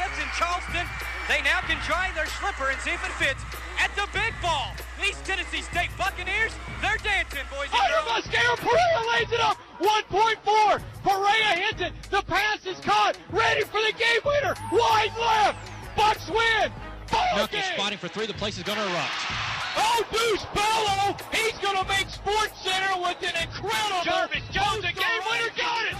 Kids in Charleston, they now can try their slipper and see if it fits at the big ball. East Tennessee State Buccaneers, they're dancing, boys and Under girls. Muscaro, Perea lays it up. 1.4. Perea hits it. The pass is caught. Ready for the game winner. Wide left. Bucks win. Ball Milk game. is spotting for three. The place is going to erupt. Oh, Deuce Bello. He's going to make Sports Center with an incredible. Jarvis Jones, the game winner, got it.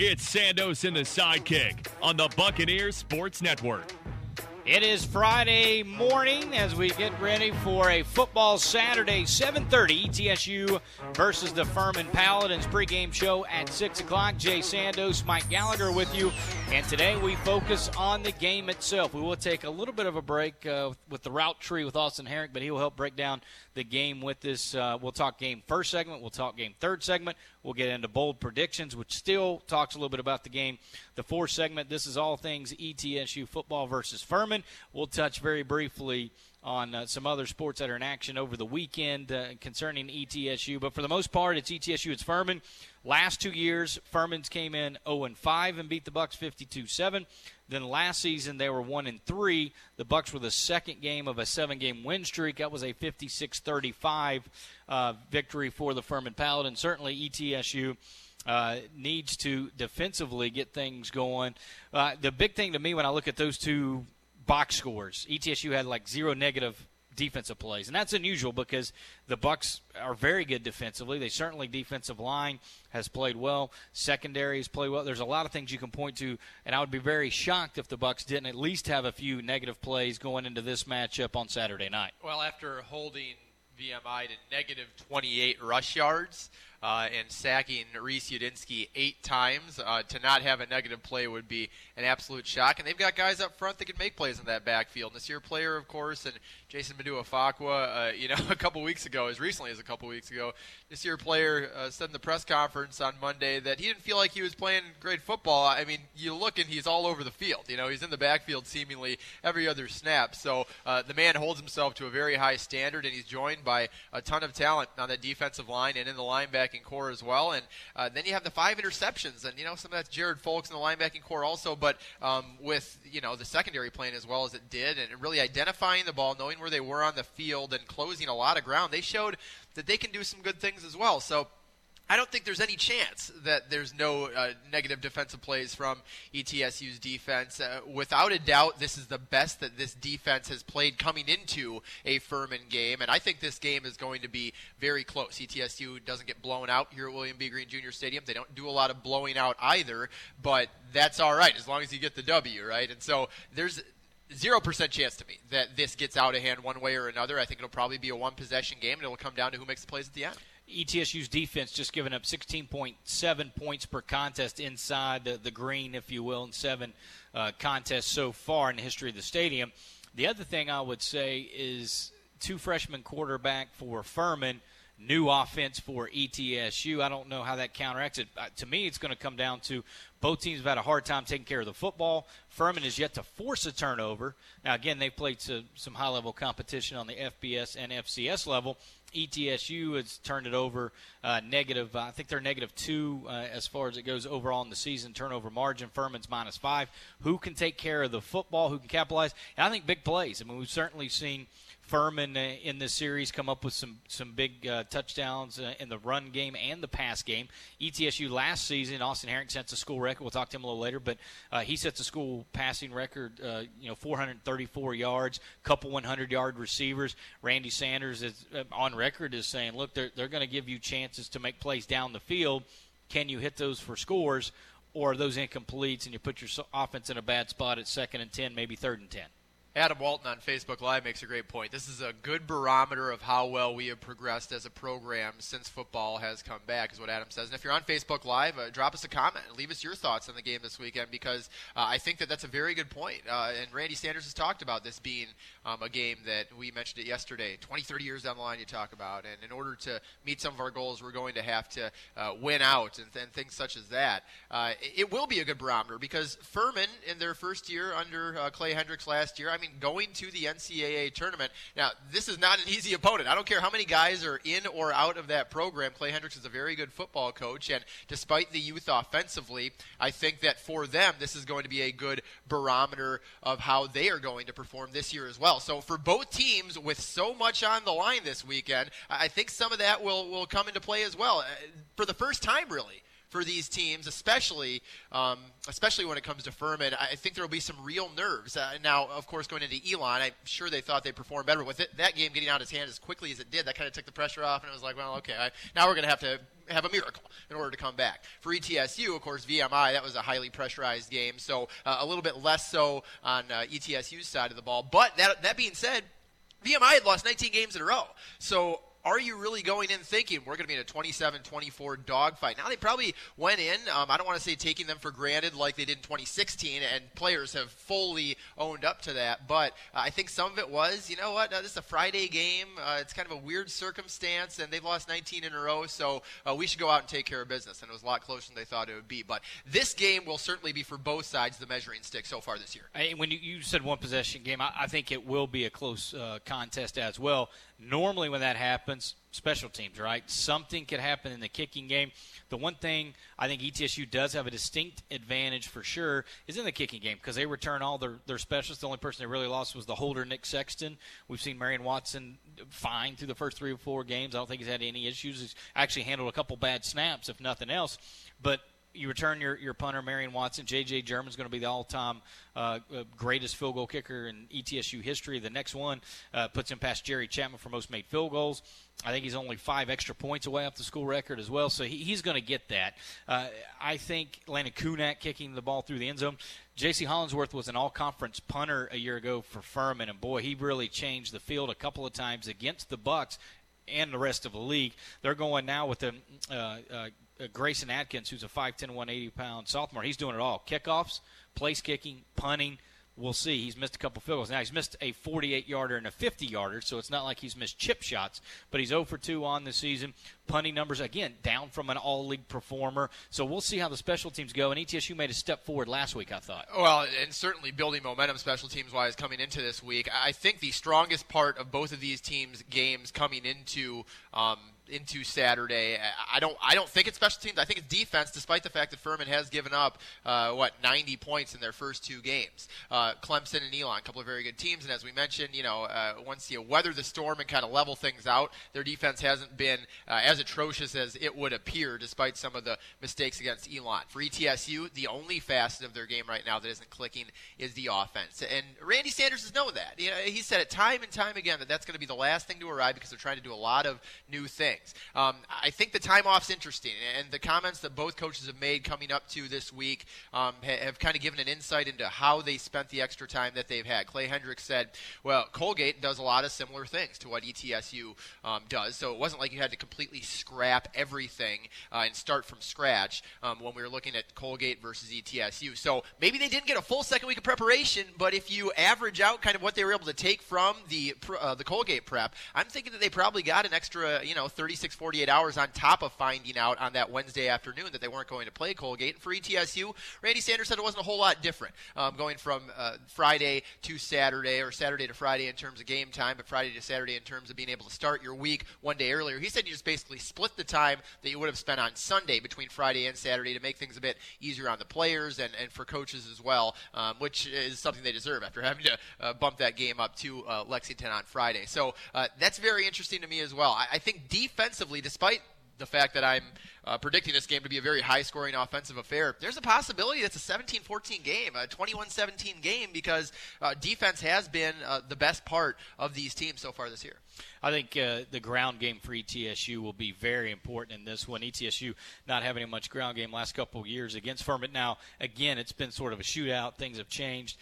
It's Sandos and the sidekick on the Buccaneers Sports Network. It is Friday morning as we get ready for a football Saturday, 7:30 ETSU versus the Furman Paladins pregame show at six o'clock. Jay Sandos, Mike Gallagher with you, and today we focus on the game itself. We will take a little bit of a break uh, with the route tree with Austin Herink, but he will help break down the game with this. Uh, we'll talk game first segment. We'll talk game third segment. We'll get into bold predictions, which still talks a little bit about the game. The fourth segment, this is all things ETSU football versus Furman. We'll touch very briefly on uh, some other sports that are in action over the weekend uh, concerning ETSU. But for the most part, it's ETSU, it's Furman. Last two years, Furman's came in 0 and 5 and beat the Bucks 52-7. Then last season they were 1 and 3. The Bucks were the second game of a seven-game win streak. That was a 56-35 uh, victory for the Furman Paladins. Certainly ETSU uh, needs to defensively get things going. Uh, the big thing to me when I look at those two box scores, ETSU had like zero negative defensive plays, and that's unusual because the Bucks are very good defensively. They certainly defensive line has played well, secondary has played well. There's a lot of things you can point to, and I would be very shocked if the Bucks didn't at least have a few negative plays going into this matchup on Saturday night. Well, after holding VMI to negative 28 rush yards uh, and sacking Reese Udinsky eight times, uh, to not have a negative play would be an absolute shock. And they've got guys up front that can make plays in that backfield. Year player, of course, and Jason Maduafokwa, uh, you know, a couple weeks ago, as recently as a couple weeks ago, this year player uh, said in the press conference on Monday that he didn't feel like he was playing great football. I mean, you look and he's all over the field. You know, he's in the backfield seemingly every other snap. So uh, the man holds himself to a very high standard, and he's joined by a ton of talent on that defensive line and in the linebacking core as well. And uh, then you have the five interceptions, and you know some of that's Jared Folks in the linebacking core also, but um, with you know the secondary playing as well as it did, and really identifying the ball, knowing where they were on the field, and closing a lot of ground. They showed that they can do some good things as well. So. I don't think there's any chance that there's no uh, negative defensive plays from ETSU's defense. Uh, without a doubt, this is the best that this defense has played coming into a Furman game, and I think this game is going to be very close. ETSU doesn't get blown out here at William B. Green Jr. Stadium. They don't do a lot of blowing out either, but that's all right as long as you get the W, right? And so there's zero percent chance to me that this gets out of hand one way or another. I think it'll probably be a one possession game, and it'll come down to who makes the plays at the end. ETSU's defense just giving up 16.7 points per contest inside the, the green, if you will, in seven uh, contests so far in the history of the stadium. The other thing I would say is two freshman quarterback for Furman, new offense for ETSU. I don't know how that counteracts it. Uh, to me, it's going to come down to both teams have had a hard time taking care of the football. Furman is yet to force a turnover. Now, again, they've played some high level competition on the FBS and FCS level. ETSU has turned it over uh, negative. I think they're negative two uh, as far as it goes overall in the season turnover margin. Furman's minus five. Who can take care of the football? Who can capitalize? And I think big plays. I mean, we've certainly seen Furman uh, in this series come up with some some big uh, touchdowns uh, in the run game and the pass game. ETSU last season, Austin Herink sets a school record. We'll talk to him a little later, but uh, he sets a school passing record. Uh, you know, 434 yards, couple 100 yard receivers. Randy Sanders is uh, on record as saying, "Look, they're they're going to give you chances to make plays down the field. Can you hit those for scores?" Or are those incompletes and you put your offense in a bad spot at second and 10, maybe third and 10? Adam Walton on Facebook Live makes a great point. This is a good barometer of how well we have progressed as a program since football has come back, is what Adam says. And if you're on Facebook Live, uh, drop us a comment and leave us your thoughts on the game this weekend because uh, I think that that's a very good point. Uh, and Randy Sanders has talked about this being um, a game that we mentioned it yesterday. 20, 30 years down the line, you talk about. And in order to meet some of our goals, we're going to have to uh, win out and, and, things such as that. Uh, it will be a good barometer because Furman, in their first year under uh, Clay Hendrix last year, I mean, going to the NCAA tournament. Now, this is not an easy opponent. I don't care how many guys are in or out of that program. Clay Hendrix is a very good football coach, and despite the youth offensively, I think that for them, this is going to be a good barometer of how they are going to perform this year as well. So, for both teams, with so much on the line this weekend, I think some of that will, will come into play as well. Uh, for the first time, really for these teams, especially um, especially when it comes to Furman. I think there will be some real nerves. Uh, now, of course, going into Elon, I'm sure they thought they'd perform better with it. That game getting out of his hand as quickly as it did, that kind of took the pressure off, and it was like, well, okay, I, now we're going to have to have a miracle in order to come back. For ETSU, of course, VMI, that was a highly pressurized game, so uh, a little bit less so on uh, ETSU's side of the ball. But that, that being said, VMI had lost 19 games in a row. So are you really going in thinking we're going to be in a 27-24 dogfight? Now they probably went in. Um, I don't want to say taking them for granted like they did in 2016, and players have fully owned up to that. But uh, I think some of it was, you know what? Uh, this is a Friday game. Uh, it's kind of a weird circumstance, and they've lost 19 in a row, so uh, we should go out and take care of business. And it was a lot closer than they thought it would be. But this game will certainly be for both sides the measuring stick so far this year. And when you, you said one possession game, I, I, think it will be a close uh, contest as well. Normally, when that happens, special teams, right? Something could happen in the kicking game. The one thing I think ETSU does have a distinct advantage for sure is in the kicking game because they return all their, their specialists. The only person they really lost was the holder, Nick Sexton. We've seen Marion Watson fine through the first three or four games. I don't think he's had any issues. He's actually handled a couple bad snaps, if nothing else. But you return your, your punter, Marion Watson. J.J. Jerman's going to be the all time uh, uh, greatest field goal kicker in ETSU history. The next one uh, puts him past Jerry Chapman for most made field goals. I think he's only five extra points away off the school record as well, so he, he's going to get that. Uh, I think Landon Kunak kicking the ball through the end zone. J.C. Hollingsworth was an all-conference punter a year ago for Furman, and boy, he really changed the field a couple of times against the Bucks and the rest of the league. They're going now with the uh, uh, Grayson Atkins, who's a 5'10", 180 pound sophomore. He's doing it all: kickoffs, place kicking, punting. We'll see. He's missed a couple field goals. Now he's missed a 48 yarder and a 50 yarder, so it's not like he's missed chip shots. But he's 0 for 2 on the season. Punting numbers again down from an all league performer. So we'll see how the special teams go. And ETSU made a step forward last week. I thought. Well, and certainly building momentum special teams wise coming into this week. I think the strongest part of both of these teams' games coming into. Um, into Saturday. I don't I don't think it's special teams. I think it's defense, despite the fact that Furman has given up uh, what 90 points in their first two games. Uh, Clemson and Elon, a couple of very good teams, and as we mentioned, you know, uh, once you weather the storm and kind of level things out, their defense hasn't been uh, as atrocious as it would appear, despite some of the mistakes against Elon. For ETSU, the only facet of their game right now that isn't clicking is the offense, and Randy Sanders has known that. You know, he said it time and time again that that's going to be the last thing to arrive because they're trying to do a lot of new things things. Um, I think the time off's interesting, and the comments that both coaches have made coming up to this week um, have, have kind of given an insight into how they spent the extra time that they've had. Clay Hendrix said, "Well, Colgate does a lot of similar things to what ETSU um, does, so it wasn't like you had to completely scrap everything uh, and start from scratch um, when we were looking at Colgate versus ETSU. So maybe they didn't get a full second week of preparation, but if you average out kind of what they were able to take from the uh, the Colgate prep, I'm thinking that they probably got an extra, you know, 30 36, 48 hours on top of finding out on that Wednesday afternoon that they weren't going to play Colgate. And for ETSU, Randy Sanders said it wasn't a whole lot different um, going from uh, Friday to Saturday or Saturday to Friday in terms of game time, but Friday to Saturday in terms of being able to start your week one day earlier. He said you just basically split the time that you would have spent on Sunday between Friday and Saturday to make things a bit easier on the players and, and for coaches as well, um, which is something they deserve after having to uh, bump that game up to uh, Lexington on Friday. So uh, that's very interesting to me as well. I, I think defense defensively, despite the fact that I'm uh, predicting this game to be a very high scoring offensive affair, there's a possibility that's a 17 14 game, a 21 17 game, because uh, defense has been uh, the best part of these teams so far this year. I think uh, the ground game for ETSU will be very important in this one. ETSU not having much ground game last couple years against Furman. Now, again, it's been sort of a shootout. Things have changed.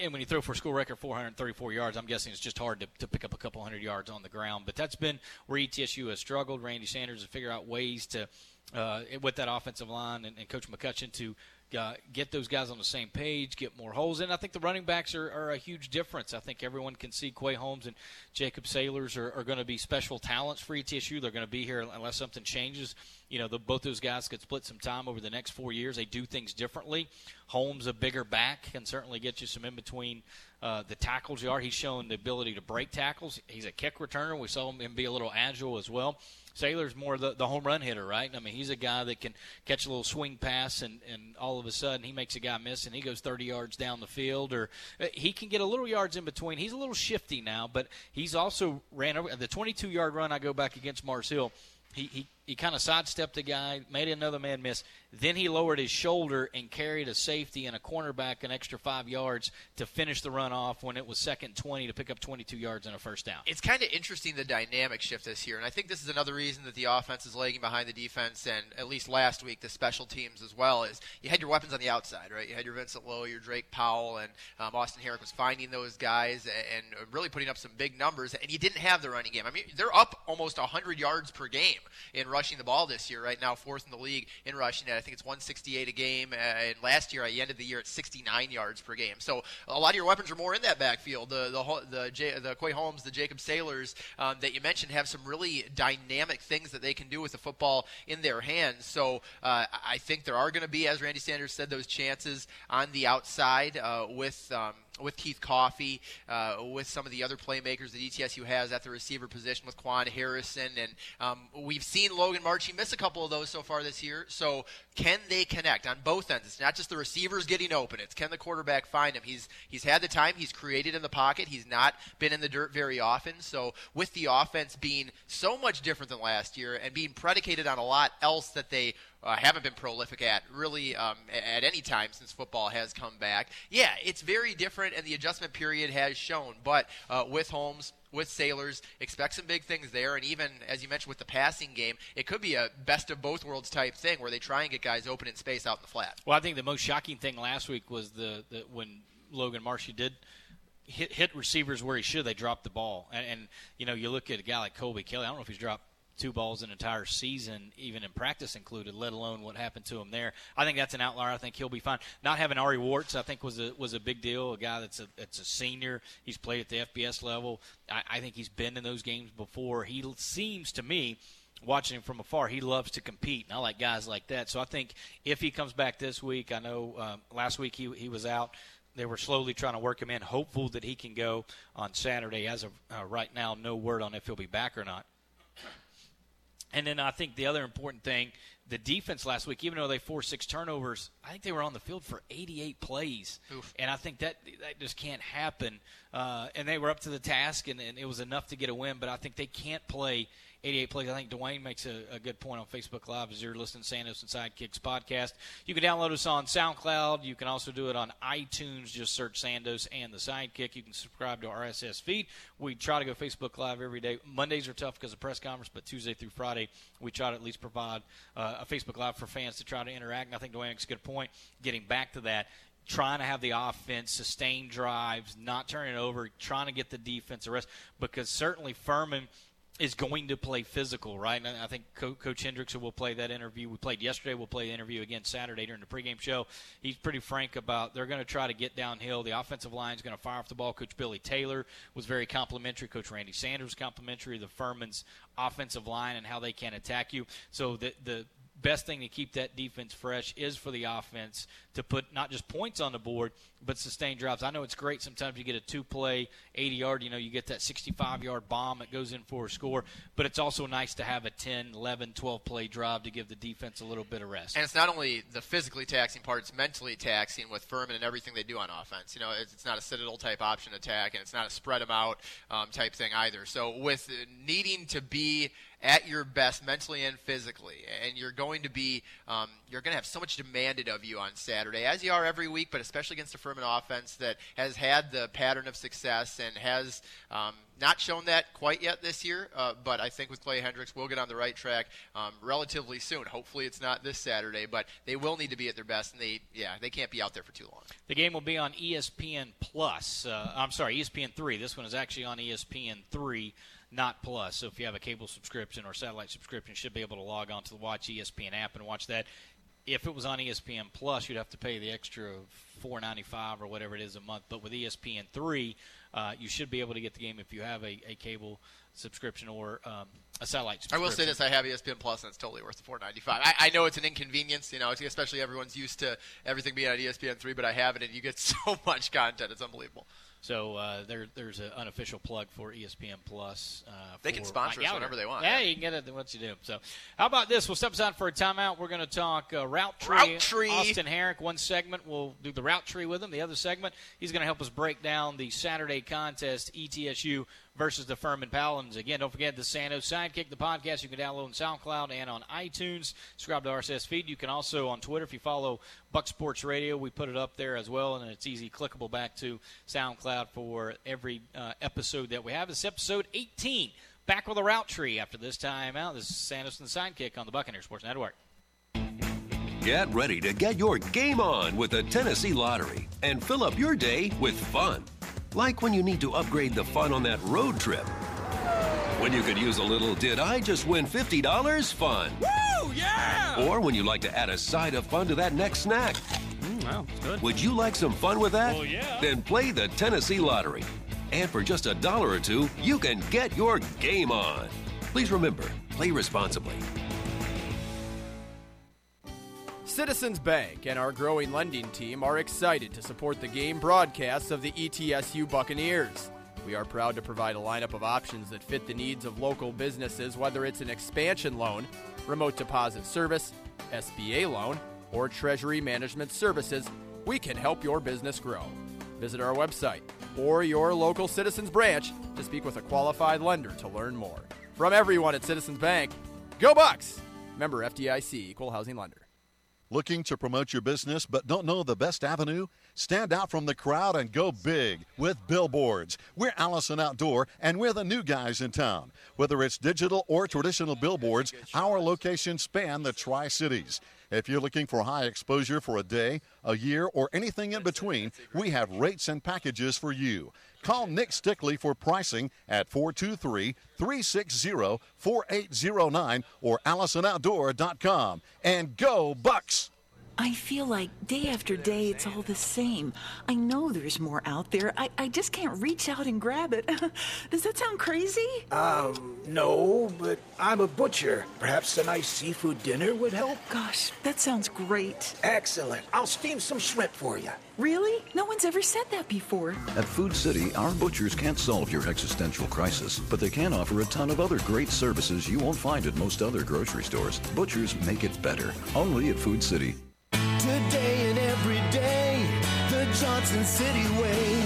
And when you throw for a school record 434 yards, I'm guessing it's just hard to, to pick up a couple hundred yards on the ground. But that's been where ETSU has struggled. Randy Sanders has figured out ways to, uh, with that offensive line and, and Coach McCutcheon to uh, get those guys on the same page, get more holes in. I think the running backs are, are a huge difference. I think everyone can see Quay Holmes and Jacob Saylors are, are going to be special talents for ETSU. They're going to be here unless something changes. You know, the, both those guys could split some time over the next four years. They do things differently. Holmes, a bigger back, can certainly get you some in between uh, the tackles you are. He's shown the ability to break tackles. He's a kick returner. We saw him be a little agile as well. Saylor's more the, the home run hitter, right? I mean, he's a guy that can catch a little swing pass, and, and all of a sudden he makes a guy miss, and he goes 30 yards down the field, or uh, he can get a little yards in between. He's a little shifty now, but he's also ran over the 22 yard run. I go back against Mars Hill. He, he he kind of sidestepped the guy, made another man miss. Then he lowered his shoulder and carried a safety and a cornerback an extra five yards to finish the run off when it was second 20 to pick up 22 yards and a first down. It's kind of interesting the dynamic shift this year, and I think this is another reason that the offense is lagging behind the defense, and at least last week the special teams as well. Is you had your weapons on the outside, right? You had your Vincent Lowe, your Drake Powell, and um, Austin Herink was finding those guys and, and really putting up some big numbers, and you didn't have the running game. I mean, they're up almost 100 yards per game in rushing the ball this year. Right now, fourth in the league in rushing. At I think it's 168 a game. And last year, I ended the year at 69 yards per game. So a lot of your weapons are more in that backfield. The the the, J, the Quay Holmes, the Jacob Saylors um, that you mentioned have some really dynamic things that they can do with the football in their hands. So uh, I think there are going to be, as Randy Sanders said, those chances on the outside uh, with. Um, with Keith Coffee, uh, with some of the other playmakers that ETSU has at the receiver position with Quan Harrison, and um, we've seen Logan Marchi miss a couple of those so far this year. So can they connect on both ends? It's not just the receivers getting open; it's can the quarterback find him? He's he's had the time, he's created in the pocket, he's not been in the dirt very often. So with the offense being so much different than last year and being predicated on a lot else that they uh, haven't been prolific at really um, at any time since football has come back. Yeah, it's very different, and the adjustment period has shown. But uh, with Holmes, with Saylors, expect some big things there, and even as you mentioned with the passing game, it could be a best of both worlds type thing where they try and get guys open in space out in the flat. Well, I think the most shocking thing last week was the, the when Logan Marchi did hit, hit receivers where he should. They dropped the ball, and, and you know you look at a guy like Colby Kelly. I don't know if he's dropped two balls an entire season, even in practice included, let alone what happened to him there. I think that's an outlier. I think he'll be fine. Not having Ari Werts, I think, was a was a big deal. A guy that's a that's a senior. He's played at the FBS level. I, I think he's been in those games before. He seems to me watching him from afar, he loves to compete. And I like guys like that. So I think if he comes back this week, I know um, last week he, he was out. They were slowly trying to work him in, hopeful that he can go on Saturday. As of uh, right now, no word on if he'll be back or not. And then I think the other important thing, the defense last week, even though they forced six turnovers, I think they were on the field for 88 plays, Oof. and I think that that just can't happen. Uh, and they were up to the task, and, and, it was enough to get a win. But I think they can't play 88 plays. I think Dwayne makes a, a, good point on Facebook Live as you're listening to Sandos and Sidekicks podcast. You can download us on SoundCloud. You can also do it on iTunes. Just search Sandos and the Sidekick. You can subscribe to our RSS feed. We try to go Facebook Live every day. Mondays are tough because of press conference, but Tuesday through Friday, we try to at least provide uh, a Facebook Live for fans to try to interact. And I think Dwayne makes a good point. Getting back to that, trying to have the offense sustain drives, not turning it over, trying to get the defense a rest. Because certainly Furman – is going to play physical, right? And I think Co- Coach Hendrickson will play that interview. We played yesterday. We'll play the interview again Saturday during the pregame show. He's pretty frank about they're going to try to get downhill. The offensive line is going to fire off the ball. Coach Billy Taylor was very complimentary. Coach Randy Sanders complimentary. The Furman's offensive line and how they can attack you. So the the best thing to keep that defense fresh is for the offense to put not just points on the board, but sustain drives. I know it's great sometimes you get a two play, 80 yard, you know, you get that 65 yard bomb that goes in for a score, but it's also nice to have a 10, 11, 12 play drive to give the defense a little bit of rest. And it's not only the physically taxing part, it's mentally taxing with Furman and everything they do on offense. You know, it's, it's not a citadel type option attack, and it's not a spread them out um, type thing either. So with needing to be at your best mentally and physically, and you're going to be um, you're going to have so much demanded of you on Saturday, as you are every week, but especially against a Furman offense that has had the pattern of success and has um, not shown that quite yet this year. Uh, but I think with Clay Hendrix, we'll get on the right track um, relatively soon. Hopefully, it's not this Saturday, but they will need to be at their best, and they yeah they can't be out there for too long. The game will be on ESPN Plus. Uh, I'm sorry, ESPN three. This one is actually on ESPN three not plus. So if you have a cable subscription or satellite subscription, you should be able to log on to the Watch ESPN app and watch that. If it was on ESPN Plus, you'd have to pay the extra four ninety five or whatever it is a month. But with ESPN three, uh, you should be able to get the game if you have a, a cable subscription or um, a satellite I will say this: I have ESPN Plus, and it's totally worth the four ninety five. I, I know it's an inconvenience, you know, especially everyone's used to everything being on ESPN three, but I have it, and you get so much content; it's unbelievable. So uh, there, there's an unofficial plug for ESPN Plus. Uh, they can sponsor us whenever they want. Yeah, you can get it once you do. So, how about this? We'll step aside for a timeout. We're going to talk uh, route tree. Route tree. Austin Herink. One segment we'll do the route tree with him. The other segment he's going to help us break down the Saturday contest ETSU versus the Furman Paladins. Again, don't forget the Sandos Sidekick, the podcast you can download on SoundCloud and on iTunes. Subscribe to RSS feed. You can also on Twitter if you follow Buck Sports Radio. We put it up there as well, and it's easy clickable back to SoundCloud for every uh, episode that we have. It's episode 18. Back with a route tree after this time out. This is the Sidekick on the Buccaneer Sports Network. Get ready to get your game on with the Tennessee Lottery and fill up your day with fun. Like when you need to upgrade the fun on that road trip. When you could use a little did I just win $50 fun. Woo, yeah! Or when you like to add a side of fun to that next snack. Mm, wow, good. Would you like some fun with that? Well, yeah. Then play the Tennessee Lottery. And for just a dollar or two, you can get your game on. Please remember, play responsibly. Citizens Bank and our growing lending team are excited to support the game broadcasts of the ETSU Buccaneers. We are proud to provide a lineup of options that fit the needs of local businesses, whether it's an expansion loan, remote deposit service, SBA loan, or treasury management services. We can help your business grow. Visit our website or your local Citizens branch to speak with a qualified lender to learn more. From everyone at Citizens Bank, go Bucks! Member FDIC, Equal Housing Lender. Looking to promote your business but don't know the best avenue? Stand out from the crowd and go big with billboards. We're Allison Outdoor and we're the new guys in town. Whether it's digital or traditional billboards, our locations span the Tri Cities. If you're looking for high exposure for a day, a year, or anything in between, we have rates and packages for you. Call Nick Stickley for pricing at 423 360 4809 or AllisonOutdoor.com. And go, Bucks! I feel like day after day it's all the same. I know there's more out there. I, I just can't reach out and grab it. Does that sound crazy? Um, no, but I'm a butcher. Perhaps a nice seafood dinner would help? Gosh, that sounds great. Excellent. I'll steam some shrimp for you. Really? No one's ever said that before. At Food City, our butchers can't solve your existential crisis, but they can offer a ton of other great services you won't find at most other grocery stores. Butchers make it better. Only at Food City. Today and every day, the Johnson City way.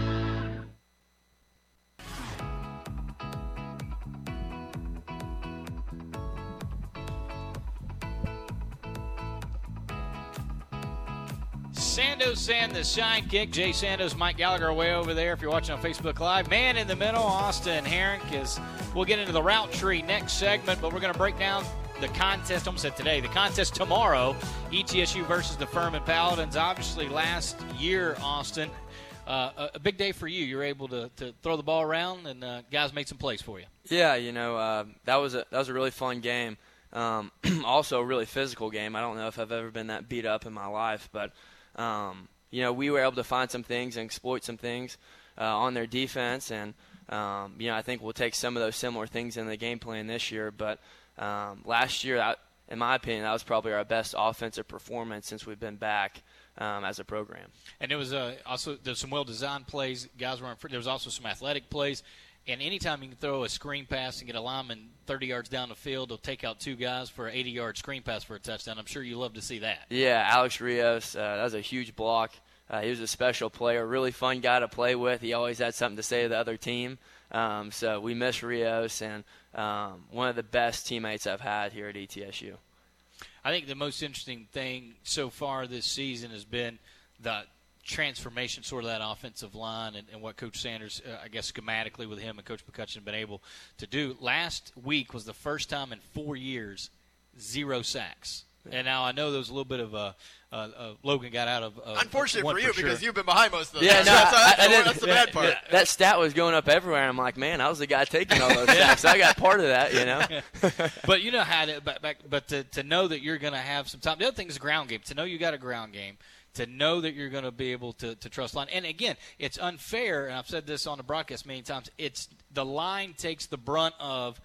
Sandos and the sidekick, Jay Sandos, Mike Gallagher way over there. If you're watching on Facebook Live, man in the middle, Austin Herink is. We'll get into the route tree next segment, but we're going to break down the contest. Almost said today. The contest tomorrow. ETSU versus the Furman Paladins. Obviously, last year, Austin. Uh, a, a big day for you. You're able to, to throw the ball around, and uh, guys made some plays for you. Yeah, you know uh, that was a that was a really fun game. Um, also, a really physical game. I don't know if I've ever been that beat up in my life, but um, you know we were able to find some things and exploit some things uh, on their defense, and um, you know I think we'll take some of those similar things in the game plan this year. But um, last year, I, in my opinion, that was probably our best offensive performance since we've been back um, as a program. And it was uh, also there's some well designed plays. Guys were there was also some athletic plays. And anytime you can throw a screen pass and get a lineman 30 yards down the field, they'll take out two guys for an 80 yard screen pass for a touchdown. I'm sure you love to see that. Yeah, Alex Rios, uh, that was a huge block. Uh, he was a special player, really fun guy to play with. He always had something to say to the other team. Um, so we miss Rios, and um, one of the best teammates I've had here at ETSU. I think the most interesting thing so far this season has been the transformation, sort of that offensive line, and, and what Coach Sanders, uh, I guess, schematically with him and Coach McCutcheon have been able to do. Last week was the first time in four years zero sacks. And now I know there was a little bit of a uh, uh, Logan got out of. Uh, Unfortunate one for you sure. because you've been behind most of those. Yeah, no, that's, I, that's, I didn't- that's the bad part. That stat was going up everywhere. and I'm like, man, I was the guy taking all those sacks. I got part of that, you know. but you know how to, but, but, but to, to know that you're going to have some time. The other thing is ground game. To know you got a ground game. To know that you're going to be able to, to trust line. And again, it's unfair, and I've said this on the broadcast many times. It's the line takes the brunt of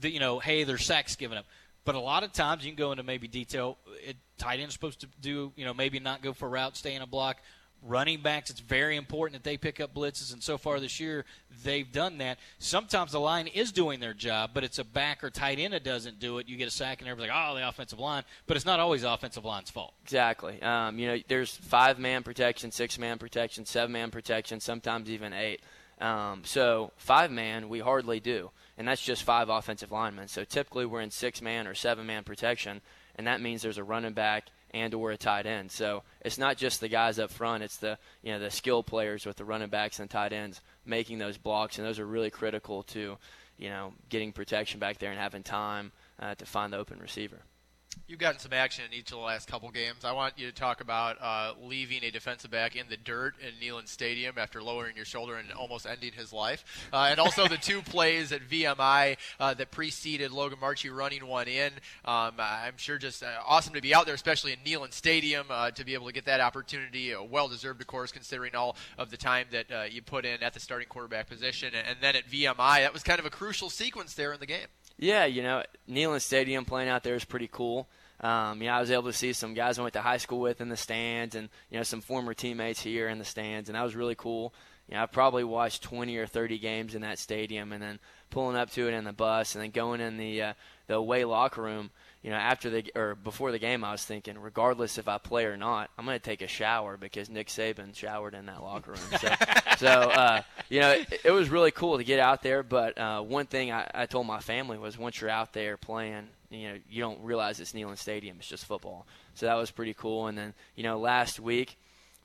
the, you know, hey, there's sacks given up. But a lot of times you can go into maybe detail. It, tight end's supposed to do, you know, maybe not go for a route, stay in a block. Running backs, it's very important that they pick up blitzes, and so far this year they've done that. Sometimes the line is doing their job, but it's a back or tight end that doesn't do it. You get a sack, and everybody's like, "Oh, the offensive line," but it's not always the offensive line's fault. Exactly. Um, you know, there's five man protection, six man protection, seven man protection, sometimes even eight. Um, so five man, we hardly do, and that's just five offensive linemen. So typically we're in six man or seven man protection, and that means there's a running back and or a tight end. So it's not just the guys up front; it's the you know the skill players with the running backs and tight ends making those blocks, and those are really critical to you know getting protection back there and having time uh, to find the open receiver. You've gotten some action in each of the last couple games. I want you to talk about uh, leaving a defensive back in the dirt in Neyland Stadium after lowering your shoulder and almost ending his life, uh, and also the two plays at VMI uh, that preceded Logan Marchi running one in. Um, I'm sure just uh, awesome to be out there, especially in Neyland Stadium, uh, to be able to get that opportunity. Well deserved, of course, considering all of the time that uh, you put in at the starting quarterback position, and then at VMI, that was kind of a crucial sequence there in the game. Yeah, you know, Neyland Stadium playing out there is pretty cool. Um, you know, I was able to see some guys I went to high school with in the stands, and you know, some former teammates here in the stands, and that was really cool. You know, I probably watched 20 or 30 games in that stadium, and then pulling up to it in the bus, and then going in the uh, the away locker room. You know, after the or before the game, I was thinking, regardless if I play or not, I'm going to take a shower because Nick Saban showered in that locker room. So, so uh, you know, it, it was really cool to get out there. But uh, one thing I, I told my family was, once you're out there playing, you know, you don't realize it's Neyland Stadium; it's just football. So that was pretty cool. And then, you know, last week,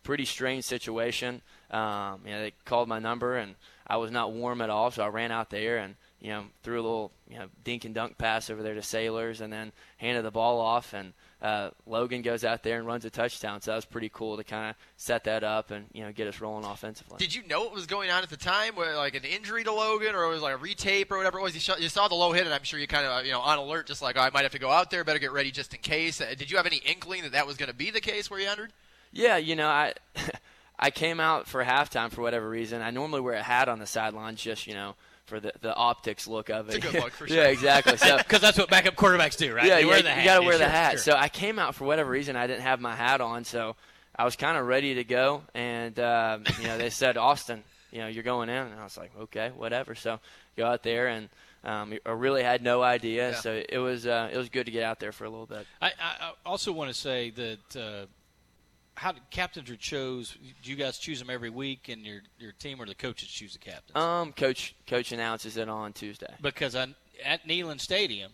pretty strange situation. Um, you know, they called my number and I was not warm at all, so I ran out there and you know threw a little you know dink and dunk pass over there to Saylors, and then handed the ball off, and uh, Logan goes out there and runs a touchdown. So that was pretty cool to kind of set that up and you know get us rolling offensively. Did you know what was going on at the time? Where, like an injury to Logan, or it was like a retape, or whatever it was? You saw, you saw the low hit, and I'm sure you kind of you know on alert, just like oh, I might have to go out there, better get ready just in case. Uh, did you have any inkling that that was going to be the case where you entered? Yeah, you know, I I came out for halftime for whatever reason. I normally wear a hat on the sidelines, just you know, for the the optics look of it. It's a good look for yeah, sure. exactly. So because that's what backup quarterbacks do, right? Yeah, you yeah, wear the hat. You got to Yeah, wear the sure, hat. sure. So I came out for whatever reason. I didn't have my hat on, so I was kind of ready to go. And um, you know, they said Austin, you know, you're going in, and I was like, okay, whatever. So go out there and. Um, I really had no idea, Yeah. so it was uh, it was good to get out there for a little bit. I, I I also want to say that uh, how did captains are chose? Do you guys choose them every week, and your your team or the coaches choose the captain? Um, coach coach announces it on Tuesday. Because I, at Neyland Stadium,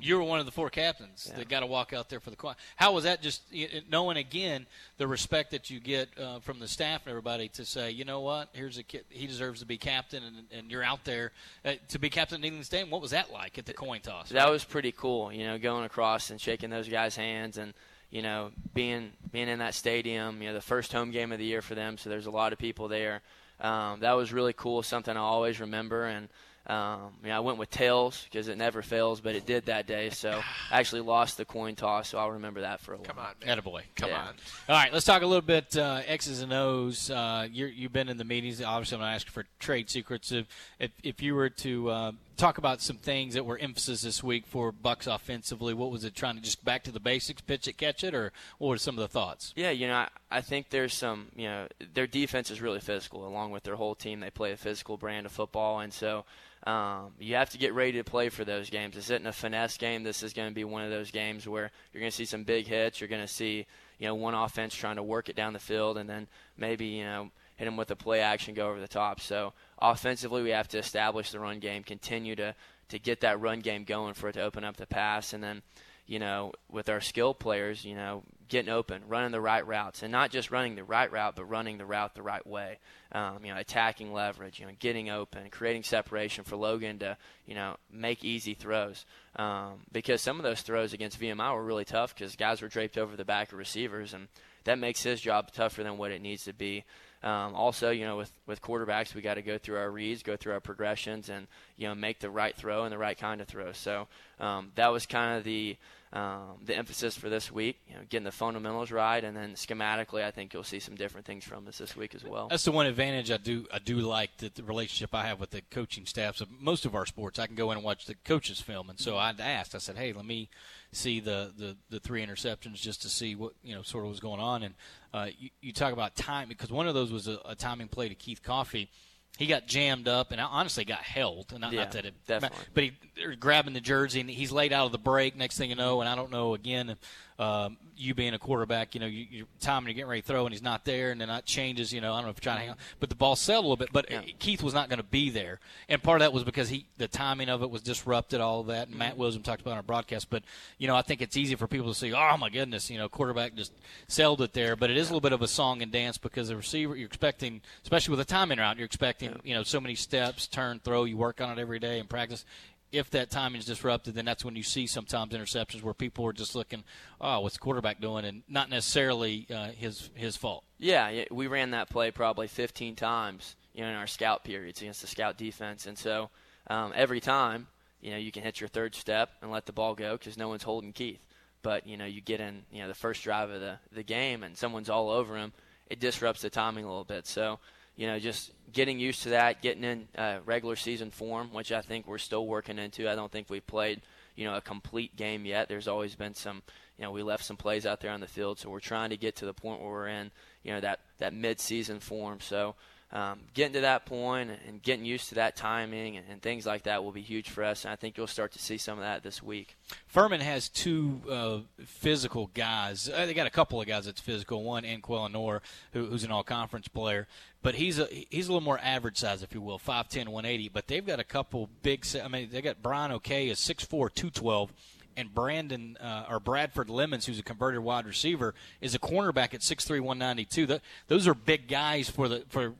You were one of the four captains that got to walk out there for the choir. How was that? Just knowing again the respect that you get uh, from the staff and everybody to say, you know what, here's a kid, he deserves to be captain, and, and you're out there uh, to be captain of Neyland Stadium. What was that like at the coin toss? That was pretty cool, you know, going across and shaking those guys' hands and you know being being in that stadium. You know, the first home game of the year for them, so there's a lot of people there. Um, that was really cool, something I always remember. And um, you know, I went with tails because it never fails, but it did that day. So I actually lost the coin toss, so I'll remember that for a while. Come on, man. Attaboy. Come Yeah. on. All right, let's talk a little bit uh, X's and O's. Uh, you're, you've been in the meetings. Obviously, I'm going to ask for trade secrets. If, if, if you were to uh, talk about some things that were emphasis this week for Bucks offensively, what was it? Trying to just back to the basics, pitch it, catch it, or what were some of the thoughts? Yeah, you know, I, I think there's some, you know, their defense is really physical, along with their whole team. They play a physical brand of football, and so um, you have to get ready to play for those games. This isn't a finesse game. This is going to be one of those games where you're going to see some big hits. You're going to see, you know, one offense trying to work it down the field, and then maybe, you know, hit him with a play action, go over the top. So offensively, we have to establish the run game, continue to to get that run game going for it to open up the pass, and then you know, with our skill players, you know, getting open, running the right routes, and not just running the right route, but running the route the right way. Um, you know, attacking leverage, you know, getting open, creating separation for Logan to, you know, make easy throws. Um, because some of those throws against VMI were really tough because guys were draped over the back of receivers, and that makes his job tougher than what it needs to be. Um, also, you know, with, with quarterbacks, we got to go through our reads, go through our progressions, and you know, make the right throw and the right kind of throw. So um, that was kind of the um, the emphasis for this week. You know, getting the fundamentals right, and then schematically, I think you'll see some different things from us this week as well. That's the one advantage I do I do like that the relationship I have with the coaching staffs of most of our sports. I can go in and watch the coaches film, and so I asked. I said, "Hey, let me see the, the, the three interceptions just to see what you know sort of was going on." And uh, you, you talk about time because one of those was a, a timing play to Keith Coffey. He got jammed up and honestly got held. Not, Yeah, not that it, definitely. but he grabbing the jersey and he's laid out of the break. Next thing you know, and I don't know again, um, you being a quarterback, you know, you, you're timing to get ready to throw and he's not there, and then that changes. You know, I don't know if you're trying to hang on, but the ball settled a little bit. But Keith was not going to be there, and part of that was because he the timing of it was disrupted. All of that, and Matt Wilson talked about on our broadcast. But you know, I think it's easy for people to say, "Oh my goodness," you know, quarterback just sailed it there. But it is a little bit of a song and dance because the receiver you're expecting, especially with a timing route, you're expecting you know so many steps, turn, throw. You work on it every day in practice if that timing is disrupted, then that's when you see sometimes interceptions where people are just looking, oh, what's the quarterback doing, and not necessarily uh, his his fault. Yeah, we ran that play probably 15 times, you know, in our scout periods against the scout defense, and so um, every time, you know, you can hit your third step and let the ball go because no one's holding Keith. But you know, you get in, you know, the first drive of the the game and someone's all over him, it disrupts the timing a little bit. So, you know, just getting used to that, getting in uh, regular season form, which I think we're still working into. I don't think we've played, you know, a complete game yet. There's always been some, you know, we left some plays out there on the field, so we're trying to get to the point where we're in, you know, that that mid-season form. So. Um, getting to that point and getting used to that timing and, and things like that will be huge for us, and I think you'll start to see some of that this week. Furman has two uh, physical guys. Uh, they got a couple of guys that's physical. One, Anquelinor, who, who's an all-conference player, but he's a he's a little more average size, if you will, 5'10", 180. But they've got a couple big. I mean, they got Brian O'Kay is 6'4", 212. And Brandon uh, or Bradford Lemons, who's a converted wide receiver, is a cornerback at 6'3", 192. Th- those are big guys for the for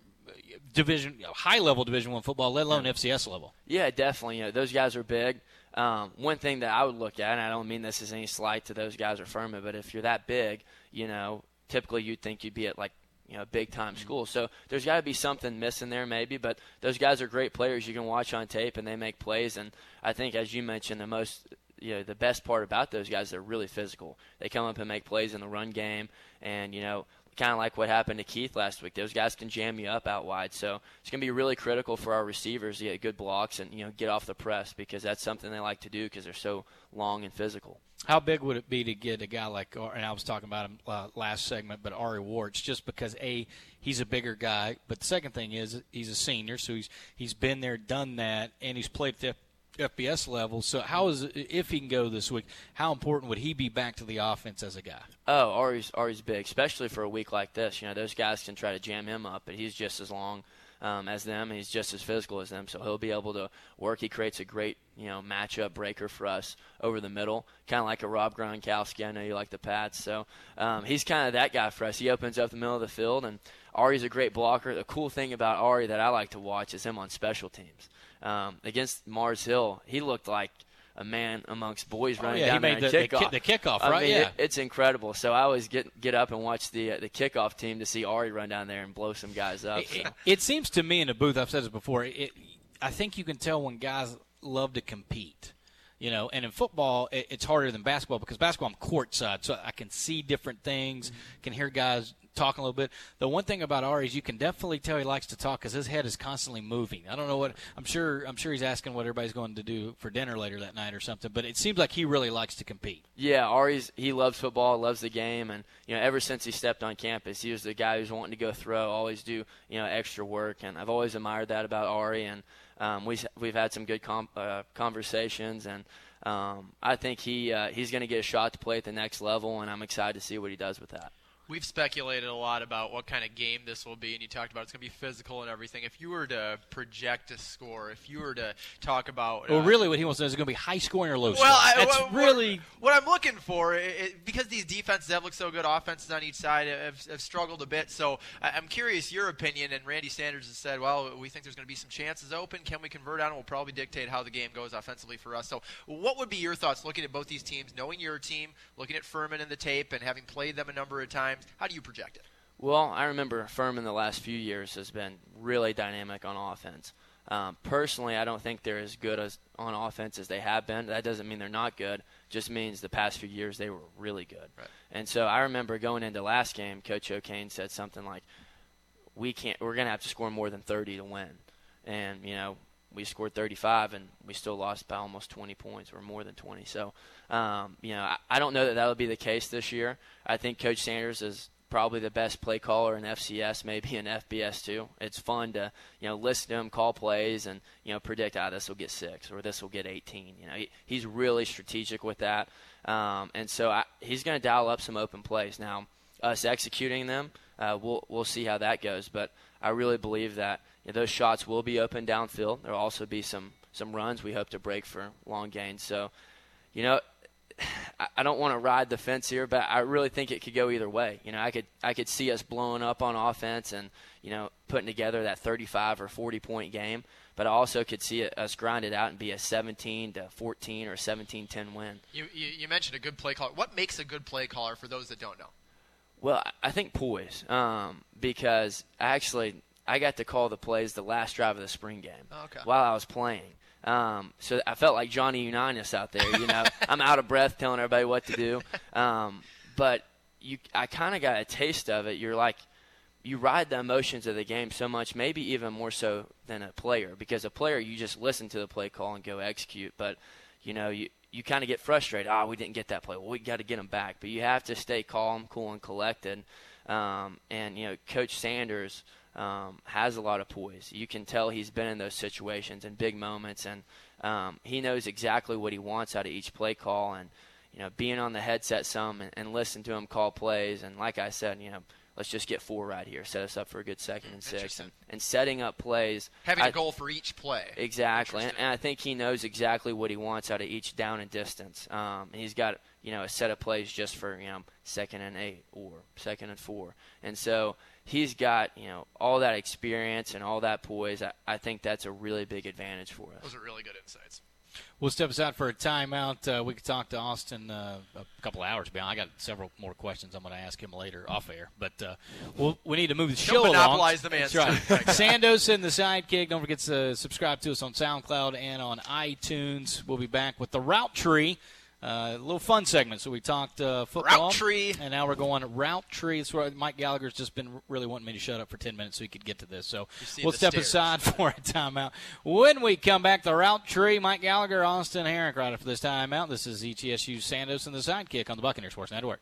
division high level Division One football, let alone FCS level. Yeah, definitely. You know, those guys are big. Um, one thing that I would look at, and I don't mean this as any slight to those guys or Furman, but if you're that big, you know, typically you'd think you'd be at like you know big time school. So there's got to be something missing there maybe. But those guys are great players. You can watch on tape and they make plays. And I think as you mentioned, the most you know the best part about those guys they're really physical. They come up and make plays in the run game, and you know kind of like what happened to Keith last week. Those guys can jam you up out wide. So it's going to be really critical for our receivers to get good blocks and you know get off the press because that's something they like to do because they're so long and physical. How big would it be to get a guy like, and I was talking about him uh, last segment, but Ari Werts, just because a he's a bigger guy, but the second thing is he's a senior, so he's he's been there, done that, and he's played FBS level. So how is if he can go this week? How important would he be back to the offense as a guy? Oh, Ari's Ari's big, especially for a week like this. You know, those guys can try to jam him up, but he's just as long. um, as them, he's just as physical as them. So he'll be able to work. He creates a great you know matchup breaker for us over the middle, kind of like a Rob Gronkowski. I know you like the Pats, so um, he's kind of that guy for us. He opens up the middle of the field, and Ari's a great blocker. The cool thing about Ari that I like to watch is him on special teams. Um, against Mars Hill, he looked like a man amongst boys Oh, running yeah, he down made there the- and the kickoff. ki- the kickoff, I right? mean, Yeah. it- it's incredible. So I always get get up and watch the uh, the kickoff team to see Ari run down there and blow some guys up. It, so. it- it seems to me in the booth, I've said this before. It, I think you can tell when guys love to compete. You know, and in football, it's harder than basketball because basketball I'm courtside, so I can see different things, Mm-hmm. can hear guys talking a little bit. The one thing about Ari is you can definitely tell he likes to talk because his head is constantly moving. I don't know what I'm sure. I'm sure he's asking what everybody's going to do for dinner later that night or something. But it seems like he really likes to compete. Yeah, Ari's he loves football, loves the game, and you know ever since he stepped on campus, he was the guy who's wanting to go throw, always do you know extra work, and I've always admired that about Ari, and um, we we've had some good com- uh, conversations, and um, I think he uh, he's going to get a shot to play at the next level, and I'm excited to see what he does with that. We've speculated a lot about what kind of game this will be, and you talked about it's going to be physical and everything. If you were to project a score, if you were to talk about, Well, uh, really, what he wants to know is it going to be high scoring or low scoring. Well, I, That's what, really what I'm looking for. It, because these defenses have looked so good, offenses on each side have, have struggled a bit. So I'm curious your opinion. And Randy Sanders has said, "Well, we think there's going to be some chances open. Can we convert on? it? Will probably dictate how the game goes offensively for us." So, what would be your thoughts looking at both these teams, knowing your team, looking at Furman and the tape, and having played them a number of times? How do you project it? Well, I remember Furman the last few years has been really dynamic on offense. Um, personally, I don't think they're as good as on offense as they have been. That doesn't mean they're not good. Just means the past few years they were really good. Right. And so I remember going into last game, Coach O'Kane said something like, "We can't. We're going to have to score more than 30 to win." And you know, we scored 35, and we still lost by almost 20 points, or more than 20. So, um, you know, I, I don't know that that'll be the case this year. I think Coach Sanders is probably the best play caller in FCS, maybe in FBS too. It's fun to you know listen to him call plays and you know predict ah this will get six or this will get 18. You know he, he's really strategic with that, um, and so I, he's going to dial up some open plays. Now us executing them, uh, we'll we'll see how that goes. But I really believe that you know, those shots will be open downfield. There will also be some some runs we hope to break for long gains. So you know I- don't want to ride the fence here, but I really think it could go either way. You know, I could I could see us blowing up on offense and you know putting together that 35 or 40 point game, but I also could see us grind it out and be a 17 to 14 or 17-10 win. You, you, you mentioned a good play caller. What makes a good play caller for those that don't know? Well, I- think poise, um, because actually I got to call the plays the last drive of the spring game Oh, okay. while I was playing. Um, so I felt like Johnny Unitas out there. You know, I'm out of breath telling everybody what to do. Um, but you, I kind of got a taste of it. You're like, you ride the emotions of the game so much, maybe even more so than a player. Because a player, you just listen to the play call and go execute. But you know, you you kind of get frustrated. Ah, we didn't get that play. Well, we got to get them back. But you have to stay calm, cool, and collected. Um, and you know, Coach Sanders um, has a lot of poise. You can tell he's been in those situations and big moments, and um, he knows exactly what he wants out of each play call. And you know, being on the headset some and, and to him call plays. And like I said, you know, let's just get four right here, set us up for a good second and six, and, and setting up plays. Having a I- goal for each play. Exactly, and, and I think he knows exactly what he wants out of each down and distance. Um, and he's got you know a set of plays just for you know second and eight or second and four, and so he's got you know all that experience and all that poise. I, I think that's a really big advantage for us. Those are really good insights. We'll step aside for a timeout. Uh, we could talk to Austin uh, a couple of hours. Beyond, I got several more questions I'm going to ask him later off air. But uh, we'll, we need to move the Don't show along. monopolize the man's That's right. Sandos and the Sidekick. Don't forget to subscribe to us on SoundCloud and on iTunes. We'll be back with the Route Tree. Uh, a little fun segment. So we talked uh, football. Route Tree. And now we're going Route Tree. It's where Mike Gallagher's just been really wanting me to shut up for 10 minutes so he could get to this. So we'll step stairs. aside for a timeout. When we come back, the Route Tree, Mike Gallagher, Austin Herink, right after this timeout. This is ETSU Sandos and the Sidekick on the Buccaneer Sports Network.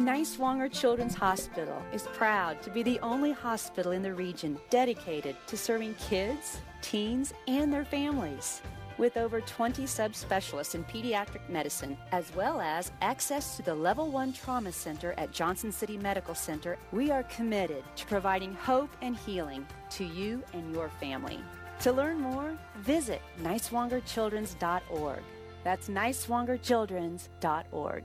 Niswonger Children's Hospital is proud to be the only hospital in the region dedicated to serving kids, teens, and their families. With over 20 subspecialists in pediatric medicine, as well as access to the Level 1 Trauma Center at Johnson City Medical Center, we are committed to providing hope and healing to you and your family. To learn more, visit niswongerchildrens.org. That's niswongerchildrens.org.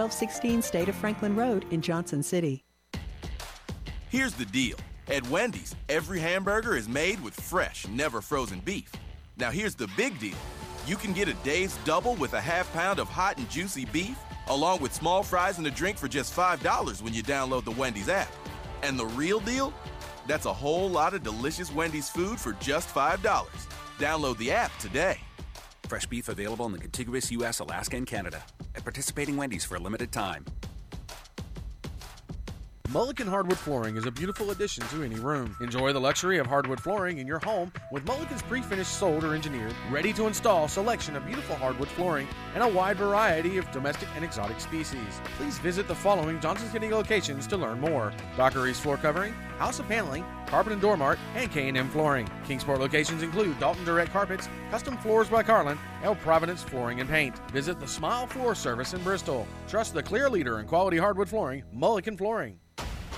1216 State of Franklin Road in Johnson City. Here's the deal. At Wendy's, every hamburger is made with fresh, never frozen beef. Now here's the big deal. You can get a Dave's double with a half pound of hot and juicy beef, along with small fries and a drink for just $5 when you download the Wendy's app. And the real deal? That's a whole lot of delicious Wendy's food for just $5. Download the app today. Fresh beef available in the contiguous U.S., Alaska, and Canada. At participating Wendy's for a limited time. Mullican Hardwood Flooring is a beautiful addition to any room. Enjoy the luxury of hardwood flooring in your home with Mullican's pre-finished sold or engineered, ready to install selection of beautiful hardwood flooring and a wide variety of domestic and exotic species. Please visit the following Johnson City locations to learn more. Dockery's Floor Covering, House of Paneling, Carpet and Door Mart, and K&M Flooring. Kingsport locations include Dalton Direct Carpets, Custom Floors by Carlin, and Providence Flooring and Paint. Visit the Smile Floor Service in Bristol. Trust the clear leader in quality hardwood flooring, Mullican Flooring.